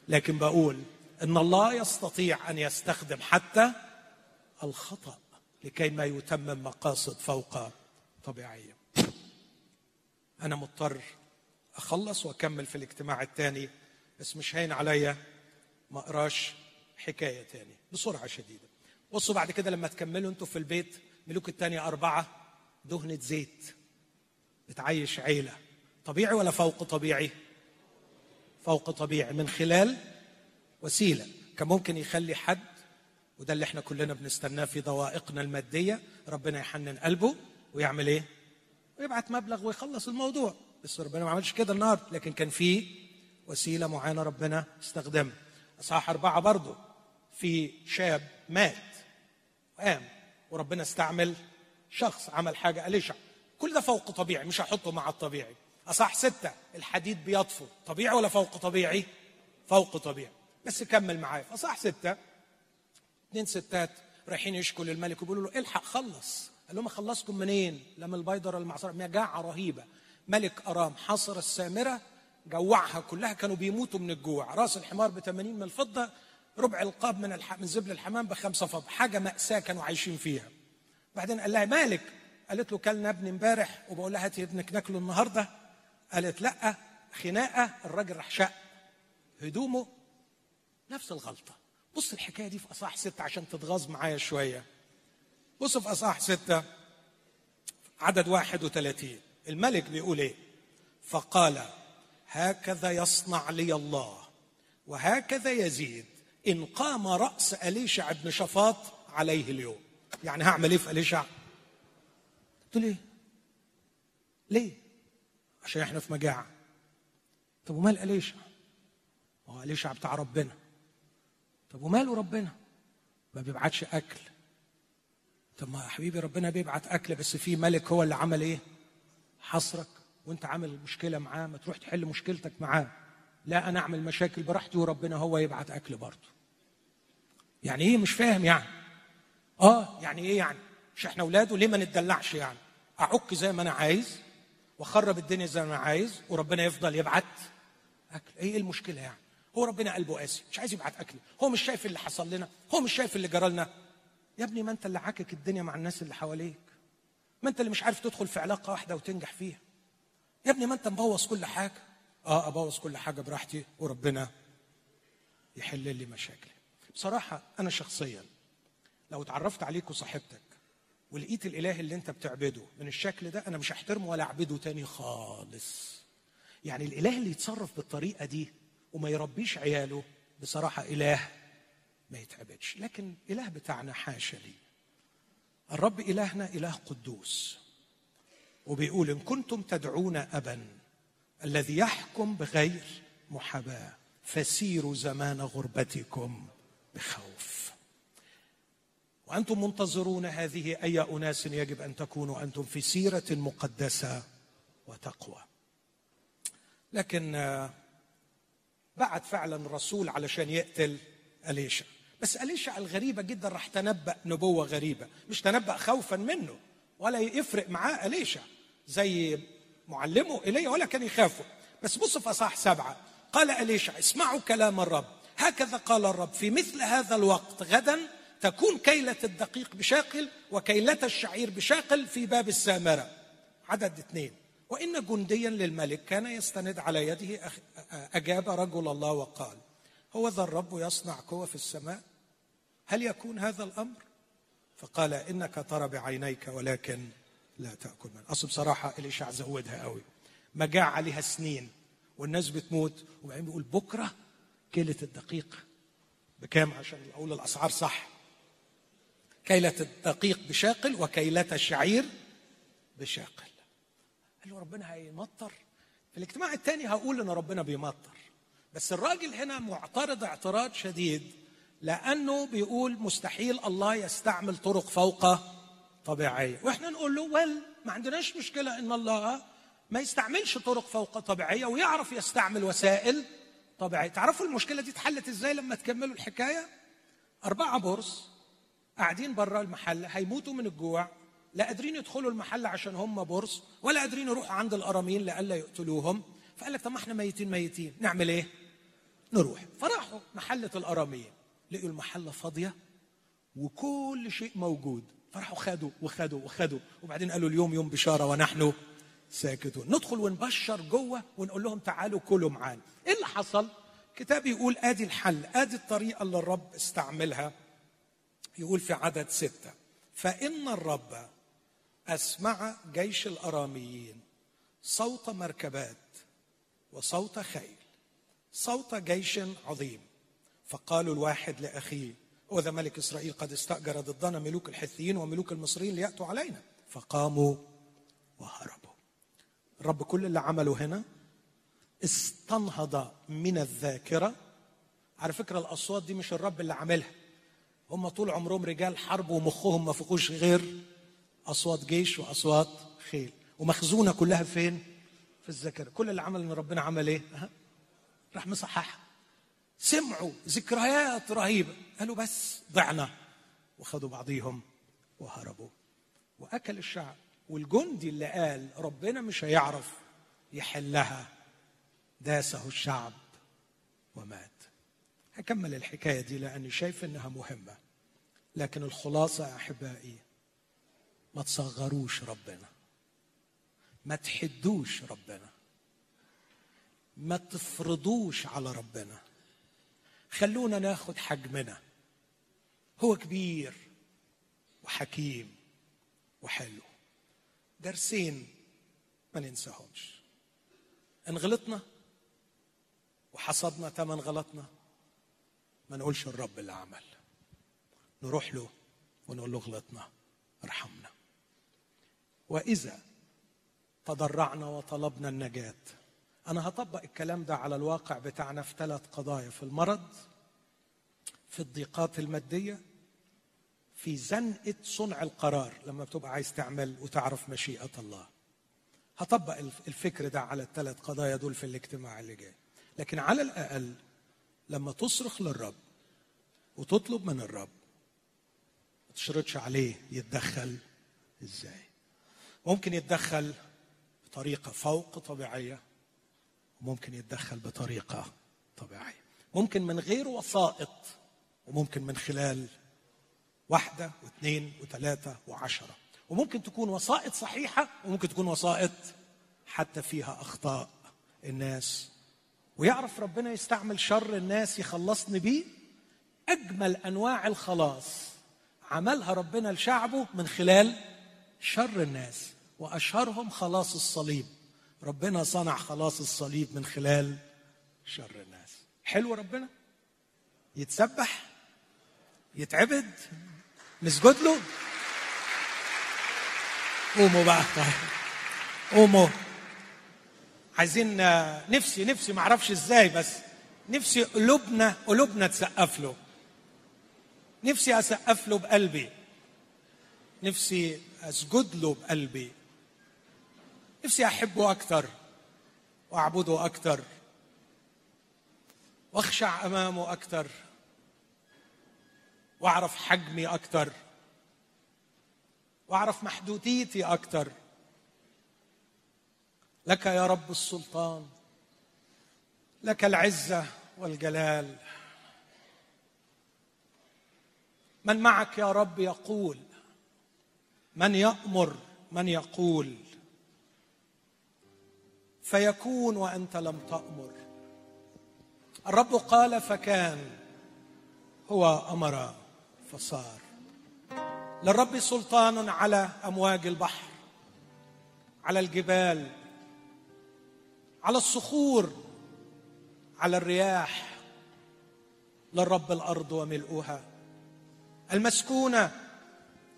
لكن بقول إن الله يستطيع أن يستخدم حتى الخطأ لكي ما يتمم مقاصد فوق طبيعية. أنا مضطر أخلص وأكمل في الاجتماع الثاني بس مش هين عليا ما أقراش حكاية تاني بسرعة شديدة. بصوا بعد كده لما تكملوا أنتوا في البيت ملوك الثانية أربعة دهنة زيت بتعيش عيلة. طبيعي ولا فوق طبيعي؟ فوق طبيعي. من خلال وسيلة كان ممكن يخلي حد وده اللي إحنا كلنا بنستناه في ضوائقنا المادية ربنا يحنن قلبه ويعمل إيه؟ ويبعت مبلغ ويخلص الموضوع. بس ربنا ما عملش كده النهارده لكن كان في وسيلة معينة ربنا استخدمها. أصحاح أربعة برضه في شاب مات وقام وربنا استعمل شخص عمل حاجة أليشع كل ده فوق طبيعي مش هحطه مع الطبيعي. أصح ستة الحديد بيطفو. طبيعي ولا فوق طبيعي؟ فوق طبيعي. بس كمل معايا. أصح ستة. اثنين ستات رايحين يشكوا للملك وبيقولوا له الحق خلص. قال لهم اخلصكم منين؟ لا من البيضره المعصرة مجاعة رهيبة. ملك أرام حصر السامرة جوعها كلها كانوا بيموتوا من الجوع. رأس الحمار ب 80 من الفضة ربع القاب من الح... من زبل الحمام بخمسة فضه حاجة مأساة كانوا عايشين فيها. بعدين قال لها مالك قالت له كلنا ابن امبارح. وبقول لها هاتي ابنك ناكله النهارده. قالت لأ خناقة. الراجل راح شق. هدومه نفس الغلطة. بص الحكاية دي في اصح ستة عشان تتغاظ معايا شوية. بص في اصح ستة عدد 31 الملك بيقول إيه؟ فقال هكذا يصنع لي الله وهكذا يزيد إن قام رأس أليشع بن شفاط عليه اليوم. يعني هعمل إيه في أليشع؟ قلت ليه ليه؟ عشان إحنا في مجاعة. طب ومال أليشع؟ هو أليشع بتاع ربنا. طب وماله ربنا؟ ما بيبعتش أكل. طب ما حبيبي ربنا بيبعت أكل بس في ملك هو اللي عمل إيه؟ حصرك وأنت عامل مشكلة معاه ما تروح تحل مشكلتك معاه. لا أنا أعمل مشاكل براحتي وربنا هو يبعت أكل برضه. يعني إيه؟ مش فاهم يعني. آه يعني إيه يعني؟ مش إحنا اولاده ليه ما نتدلعش يعني؟ أعك زي ما أنا عايز وأخرب الدنيا زي ما أنا عايز وربنا يفضل يبعت أكل. إيه المشكلة يعني؟ هو ربنا قلبه قاسي مش عايز يبعت أكل. هو مش شايف اللي حصل لنا هو مش شايف اللي جرى لنا يا ابني ما انت اللي عاكك الدنيا مع الناس اللي حواليك. ما انت اللي مش عارف تدخل في علاقة واحدة وتنجح فيها. يا ابني ما انت مبوظ كل حاجة. آه أبوظ كل حاجة براحتي وربنا يحل لي مشاكلي. بصراحة أنا شخصيا لو اتعرفت عليك وصاحبتك ولقيت الإله اللي أنت بتعبده من الشكل ده أنا مش هحترمه ولا أعبده تاني خالص. يعني الإله اللي يتصرف بالطريقة دي وما يربيش عياله بصراحة إله ما يتعبدش. لكن إله بتاعنا حاشا لي الرب إلهنا إله قدوس. وبيقول إن كنتم تدعون أبا الذي يحكم بغير محاباة فسيروا زمان غربتكم بخوف. وأنتم منتظرون هذه أي أناس يجب أن تكونوا أنتم في سيرة مقدسة وتقوى. لكن بعت فعلا الرسول علشان يقتل أليشا بس أليشا الغريبة جدا راح تنبأ نبوة غريبة مش تنبأ خوفا منه ولا يفرق معاه أليشا زي معلمه إليه ولا كان يخافه. بس بص في أصح سبعة قال أليشا اسمعوا كلام الرب. هكذا قال الرب في مثل هذا الوقت غدا تكون كيلة الدقيق بشاقل وكيلة الشعير بشاقل في باب السامرة. عدد اثنين. وإن جنديا للملك كان يستند على يده أجاب رجل الله وقال هو ذا الرب يصنع قوة في السماء؟ هل يكون هذا الأمر؟ فقال إنك ترى بعينيك ولكن لا تأكل من أصل بصراحة الإشاع زودها قوي. مجاعة عليها سنين والناس بتموت وبعدين بيقول بكرة كيلة الدقيق. بكام؟ عشان أقول الأسعار صح. كيلة الدقيق بشاقل وكيلة الشعير بشاقل. قال له ربنا هيمطر. في الاجتماع الثاني هقول إن ربنا بيمطر. بس الراجل هنا معترض اعتراض شديد لأنه بيقول مستحيل الله يستعمل طرق فوق طبيعية. وإحنا نقول له ول ما عندناش مشكلة إن الله ما يستعملش طرق فوق طبيعية ويعرف يستعمل وسائل طبيعية. تعرفوا المشكلة دي اتحلت إزاي لما تكملوا الحكاية؟ أربعة بورس قاعدين بره المحل هيموتوا من الجوع. لا قادرين يدخلوا المحل عشان هم بورس ولا قادرين يروحوا عند الأرامين لئلا يقتلوهم. فقال لك طب ما إحنا ميتين ميتين نعمل إيه؟ نروح. فراحوا محلة الأرامية لقوا المحلة فاضية وكل شيء موجود. فراحوا خدوا وخدوا وخدوا وبعدين قالوا اليوم يوم بشارة ونحن ساكتون. ندخل ونبشر جوة ونقول لهم تعالوا كلوا معانا. إيه اللي حصل؟ كتاب يقول آدي الحل آدي الطريقة اللي الرب استعملها. يقول في عدد ستة فإن الرب أسمع جيش الأراميين صوت مركبات وصوت خيل صوت جيش عظيم. فقالوا الواحد لأخيه وذا ملك إسرائيل قد استأجر ضدنا ملوك الحثيين وملوك المصريين ليأتوا علينا. فقاموا وهربوا. الرب كل اللي عمله هنا استنهض من الذاكرة. على فكرة الأصوات دي مش الرب اللي عاملها. هم طول عمرهم رجال حرب ومخهم ما فيهوش غير أصوات جيش وأصوات خيل. ومخزونة كلها فين؟ في الذاكرة. كل اللي عمل ان ربنا عمل إيه؟ أه. راح مصححها. سمعوا ذكريات رهيبة. قالوا بس ضعنا. وخدوا بعضيهم وهربوا. وأكل الشعب. والجندي اللي قال ربنا مش هيعرف يحلها. داسه الشعب ومات. هكمل الحكاية دي لأني شايف إنها مهمة. لكن الخلاصة أحبائي ما تصغروش ربنا. ما تحدوش ربنا. ما تفرضوش على ربنا. خلونا ناخد حجمنا. هو كبير وحكيم وحلو. درسين ما ننساهمش. ان غلطنا وحصدنا ثمن غلطنا. ما نقولش الرب اللي عمل نروح له ونقول له غلطنا ارحمنا. وإذا تضرعنا وطلبنا النجاة. أنا هطبق الكلام ده على الواقع بتاعنا في ثلاث قضايا. في المرض في الضيقات المادية في زنقة صنع القرار لما بتبقى عايز تعمل وتعرف مشيئة الله. هطبق الفكر ده على الثلاث قضايا دول في الاجتماع اللي جاي. لكن على الأقل لما تصرخ للرب وتطلب من الرب ما تشرطش عليه يتدخل إزاي؟ ممكن يتدخل بطريقة فوق طبيعية وممكن يتدخل بطريقة طبيعية. ممكن من غير وسائط وممكن من خلال واحدة واثنين وثلاثة وعشرة. وممكن تكون وسائط صحيحة وممكن تكون وسائط حتى فيها أخطاء الناس. ويعرف ربنا يستعمل شر الناس يخلصني بيه؟ أجمل أنواع الخلاص عملها ربنا لشعبه من خلال شر الناس. وأشهرهم خلاص الصليب. ربنا صنع خلاص الصليب من خلال شر الناس. حلو ربنا؟ يتسبح يتعبد نسجد له. قوموا بقى. قوموا. عايزين نفسي نفسي ما أعرفش إزاي بس نفسي قلوبنا قلوبنا تسقف له. نفسي أسقف له بقلبي. نفسي أسجد له بقلبي. نفسي أحبه أكثر وأعبده أكثر وأخشع أمامه أكثر وأعرف حجمي أكثر وأعرف محدوديتي أكثر. لك يا رب السلطان لك العزة والجلال. من معك يا رب يقول من يأمر من يقول. فيكون وأنت لم تأمر. الرب قال فكان هو أمر فصار. للرب سلطان على أمواج البحر على الجبال على الصخور على الرياح. للرب الأرض وملؤها المسكونه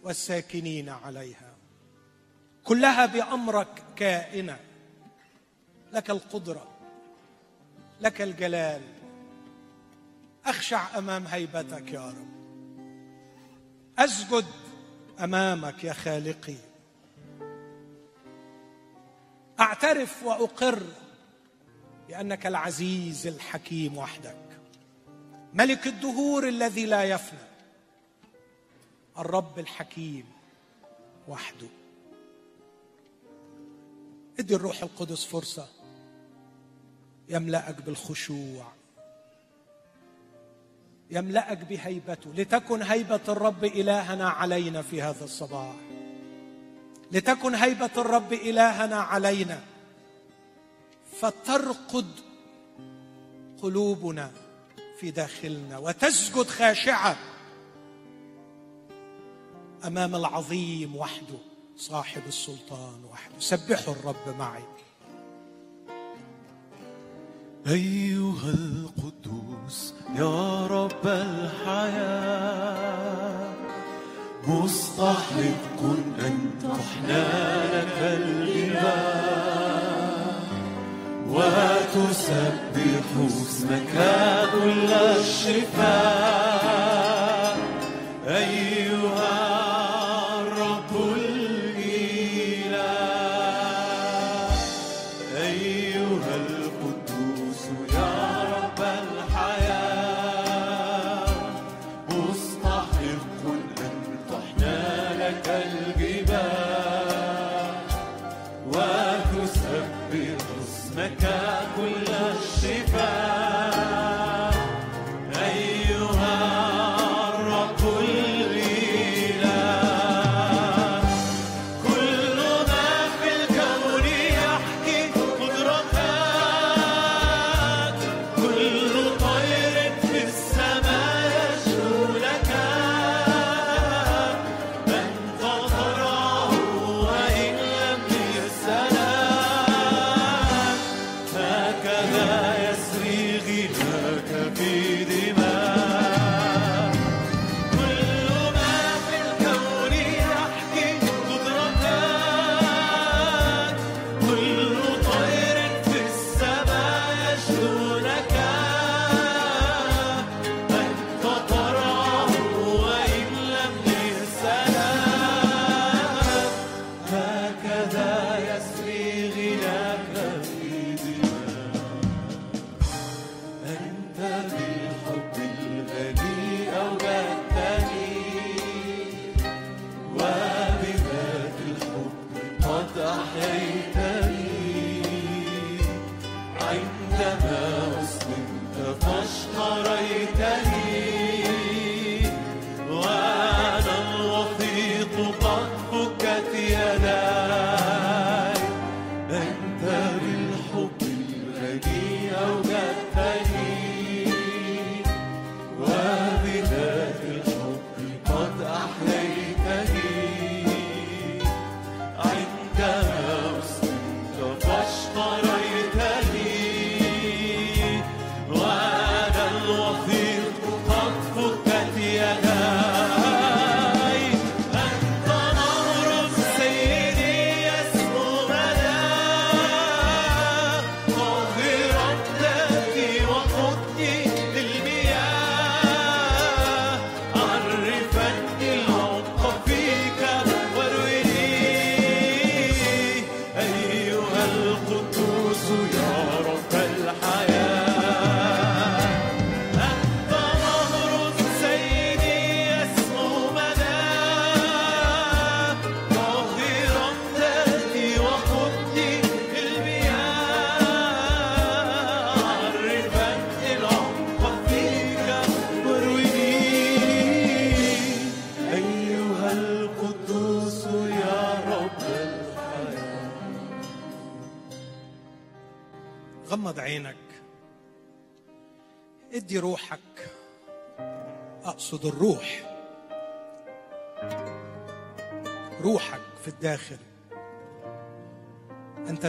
والساكنين عليها. كلها بأمرك كائنة. لك القدرة لك الجلال. أخشع أمام هيبتك يا رب. أسجد أمامك يا خالقي. أعترف وأقر بأنك العزيز الحكيم وحدك. ملك الدهور الذي لا يفنى. الرب الحكيم وحده. ادي الروح القدس فرصة. يملأك بالخشوع. يملأك بهيبته. لتكن هيبة الرب إلهنا علينا في هذا الصباح. لتكن هيبة الرب إلهنا علينا. فترقد قلوبنا في داخلنا. وتسجد خاشعة أمام العظيم وحده صاحب السلطان وحده. سبحوا الرب معي. أيها القدوس يا رب الحياة مستحق أن تحنى لك الجبال وتسبح اسمك كل الشفاء.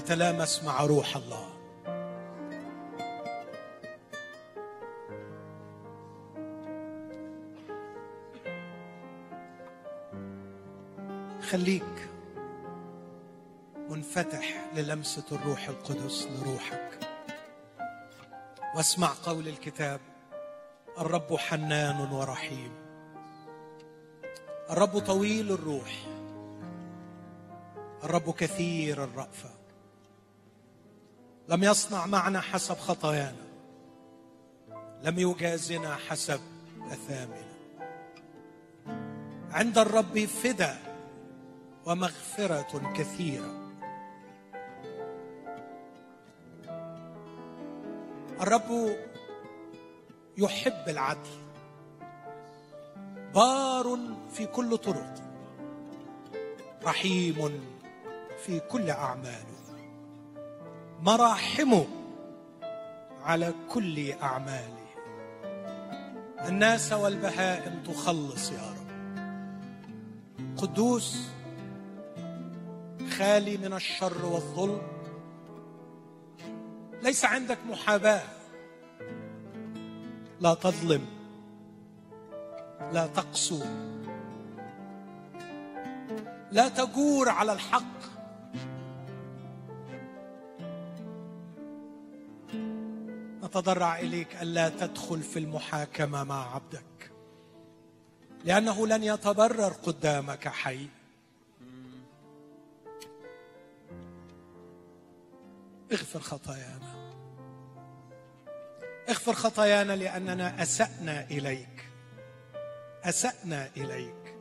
تتلامس مع روح الله. خليك منفتح للمسة الروح القدس لروحك. واسمع قول الكتاب الرب حنان ورحيم. الرب طويل الروح. الرب كثير الرأفة. لم يصنع معنا حسب خطايانا لم يجازنا حسب أثامنا. عند الرب فدى ومغفرة كثيرة. الرب يحب العدل. بار في كل طرق. رحيم في كل اعماله مراحمه على كل أعماله. الناس والبهائم تخلص يا رب. قدوس خالي من الشر والظلم ليس عندك محاباة. لا تظلم لا تقسو لا تجور على الحق. نتضرع إليك ألا تدخل في المحاكمة مع عبدك. لأنه لن يتبرر قدامك حي. اغفر خطايانا. اغفر خطايانا لأننا أسأنا إليك. أسأنا إليك.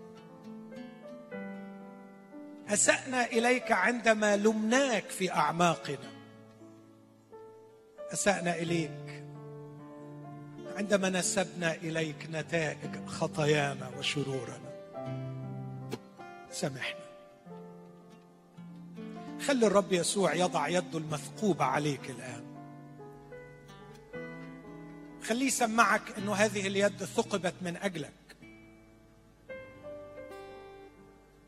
أسأنا إليك عندما لمناك في أعماقنا. أسأنا إليك. عندما نسبنا إليك نتائج خطايانا وشرورنا. سامحنا خلي الرب يسوع يضع يده المثقوبة عليك الآن. خليه يسمعك إنه هذه اليد ثقبت من أجلك.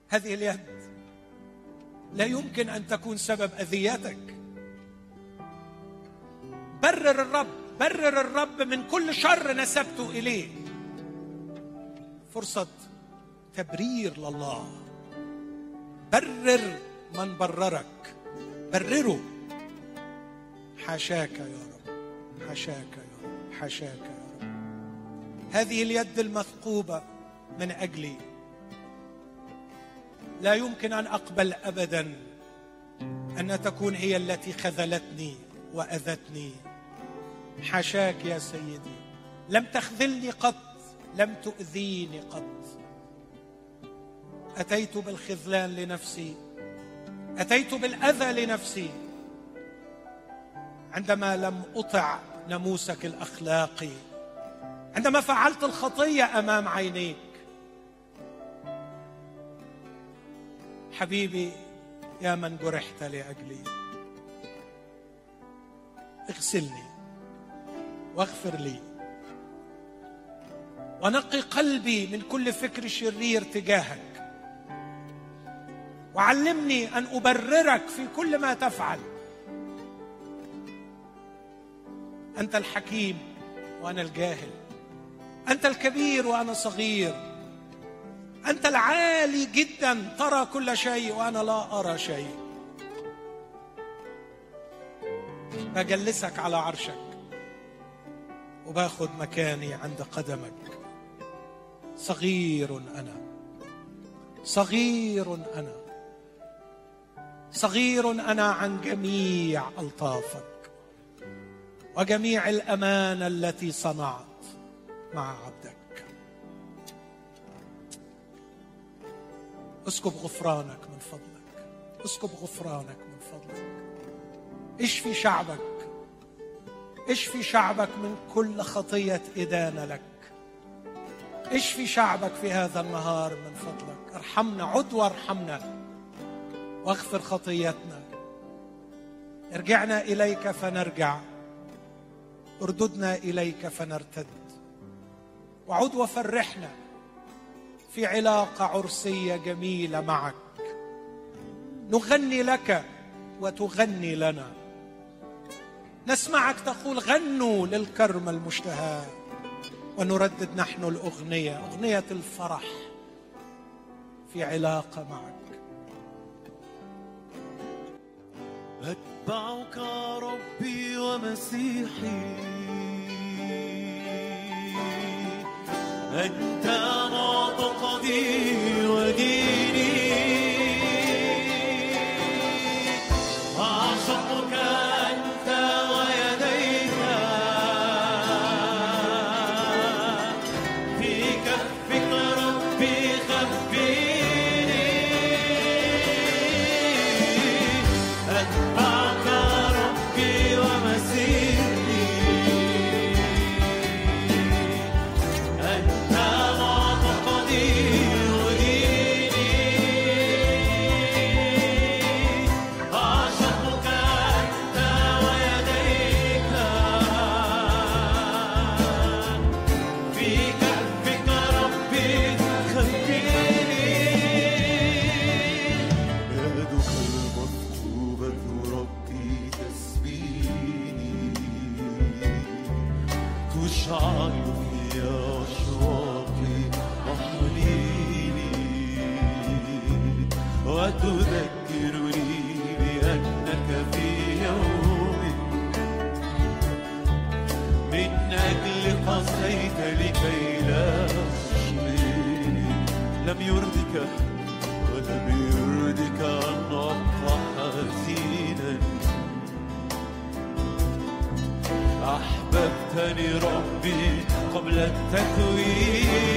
هذه اليد لا يمكن أن تكون سبب أذيتك. برر الرب برر الرب من كل شر نسبته إليه. فرصة تبرير لله. برر من بررك. برره. حاشاك يا رب. حاشاك يا رب. حاشاك يا رب. هذه اليد المثقوبة من أجلي. لا يمكن أن أقبل ابدا أن تكون هي التي خذلتني وأذتني. حاشاك يا سيدي. لم تخذلني قط لم تؤذيني قط. أتيت بالخذلان لنفسي أتيت بالأذى لنفسي. عندما لم أطع ناموسك الاخلاقي عندما فعلت الخطية أمام عينيك. حبيبي يا من جرحت لأجلي. اغسلني. واغفر لي. ونقي قلبي من كل فكر شرير تجاهك. وعلمني أن أبررك في كل ما تفعل. أنت الحكيم وأنا الجاهل. أنت الكبير وأنا صغير. أنت العالي جدا ترى كل شيء وأنا لا أرى شيء. بجلسك على عرشك. وباخد مكاني عند قدمك. صغير أنا. صغير أنا. صغير أنا عن جميع ألطافك وجميع الامانه التي صنعت مع عبدك. اسكب غفرانك من فضلك. اسكب غفرانك من فضلك. اشفي شعبك. اشفي شعبك من كل خطية إدانة لك. اشفي شعبك في هذا النهار من فضلك. ارحمنا عد وارحمنا واغفر خطيتنا. ارجعنا إليك فنرجع. ارددنا إليك فنرتد. وعد وفرحنا في علاقة عرسية جميلة معك. نغني لك وتغني لنا. نسمعك تقول غنوا للكرم المشتهى ونردد نحن الأغنية أغنية الفرح في علاقة معك. أتبعك ربي ومسيحي. أنت معتقدي وديني. شعرك يا أشواقي وحنيني وتذكرني بأنك في يوم من أجل قصيت لكي لا تشقيني لم يرضك ولم يرضك أن أبقى حزينا أحببتني ربي قبل التكوين.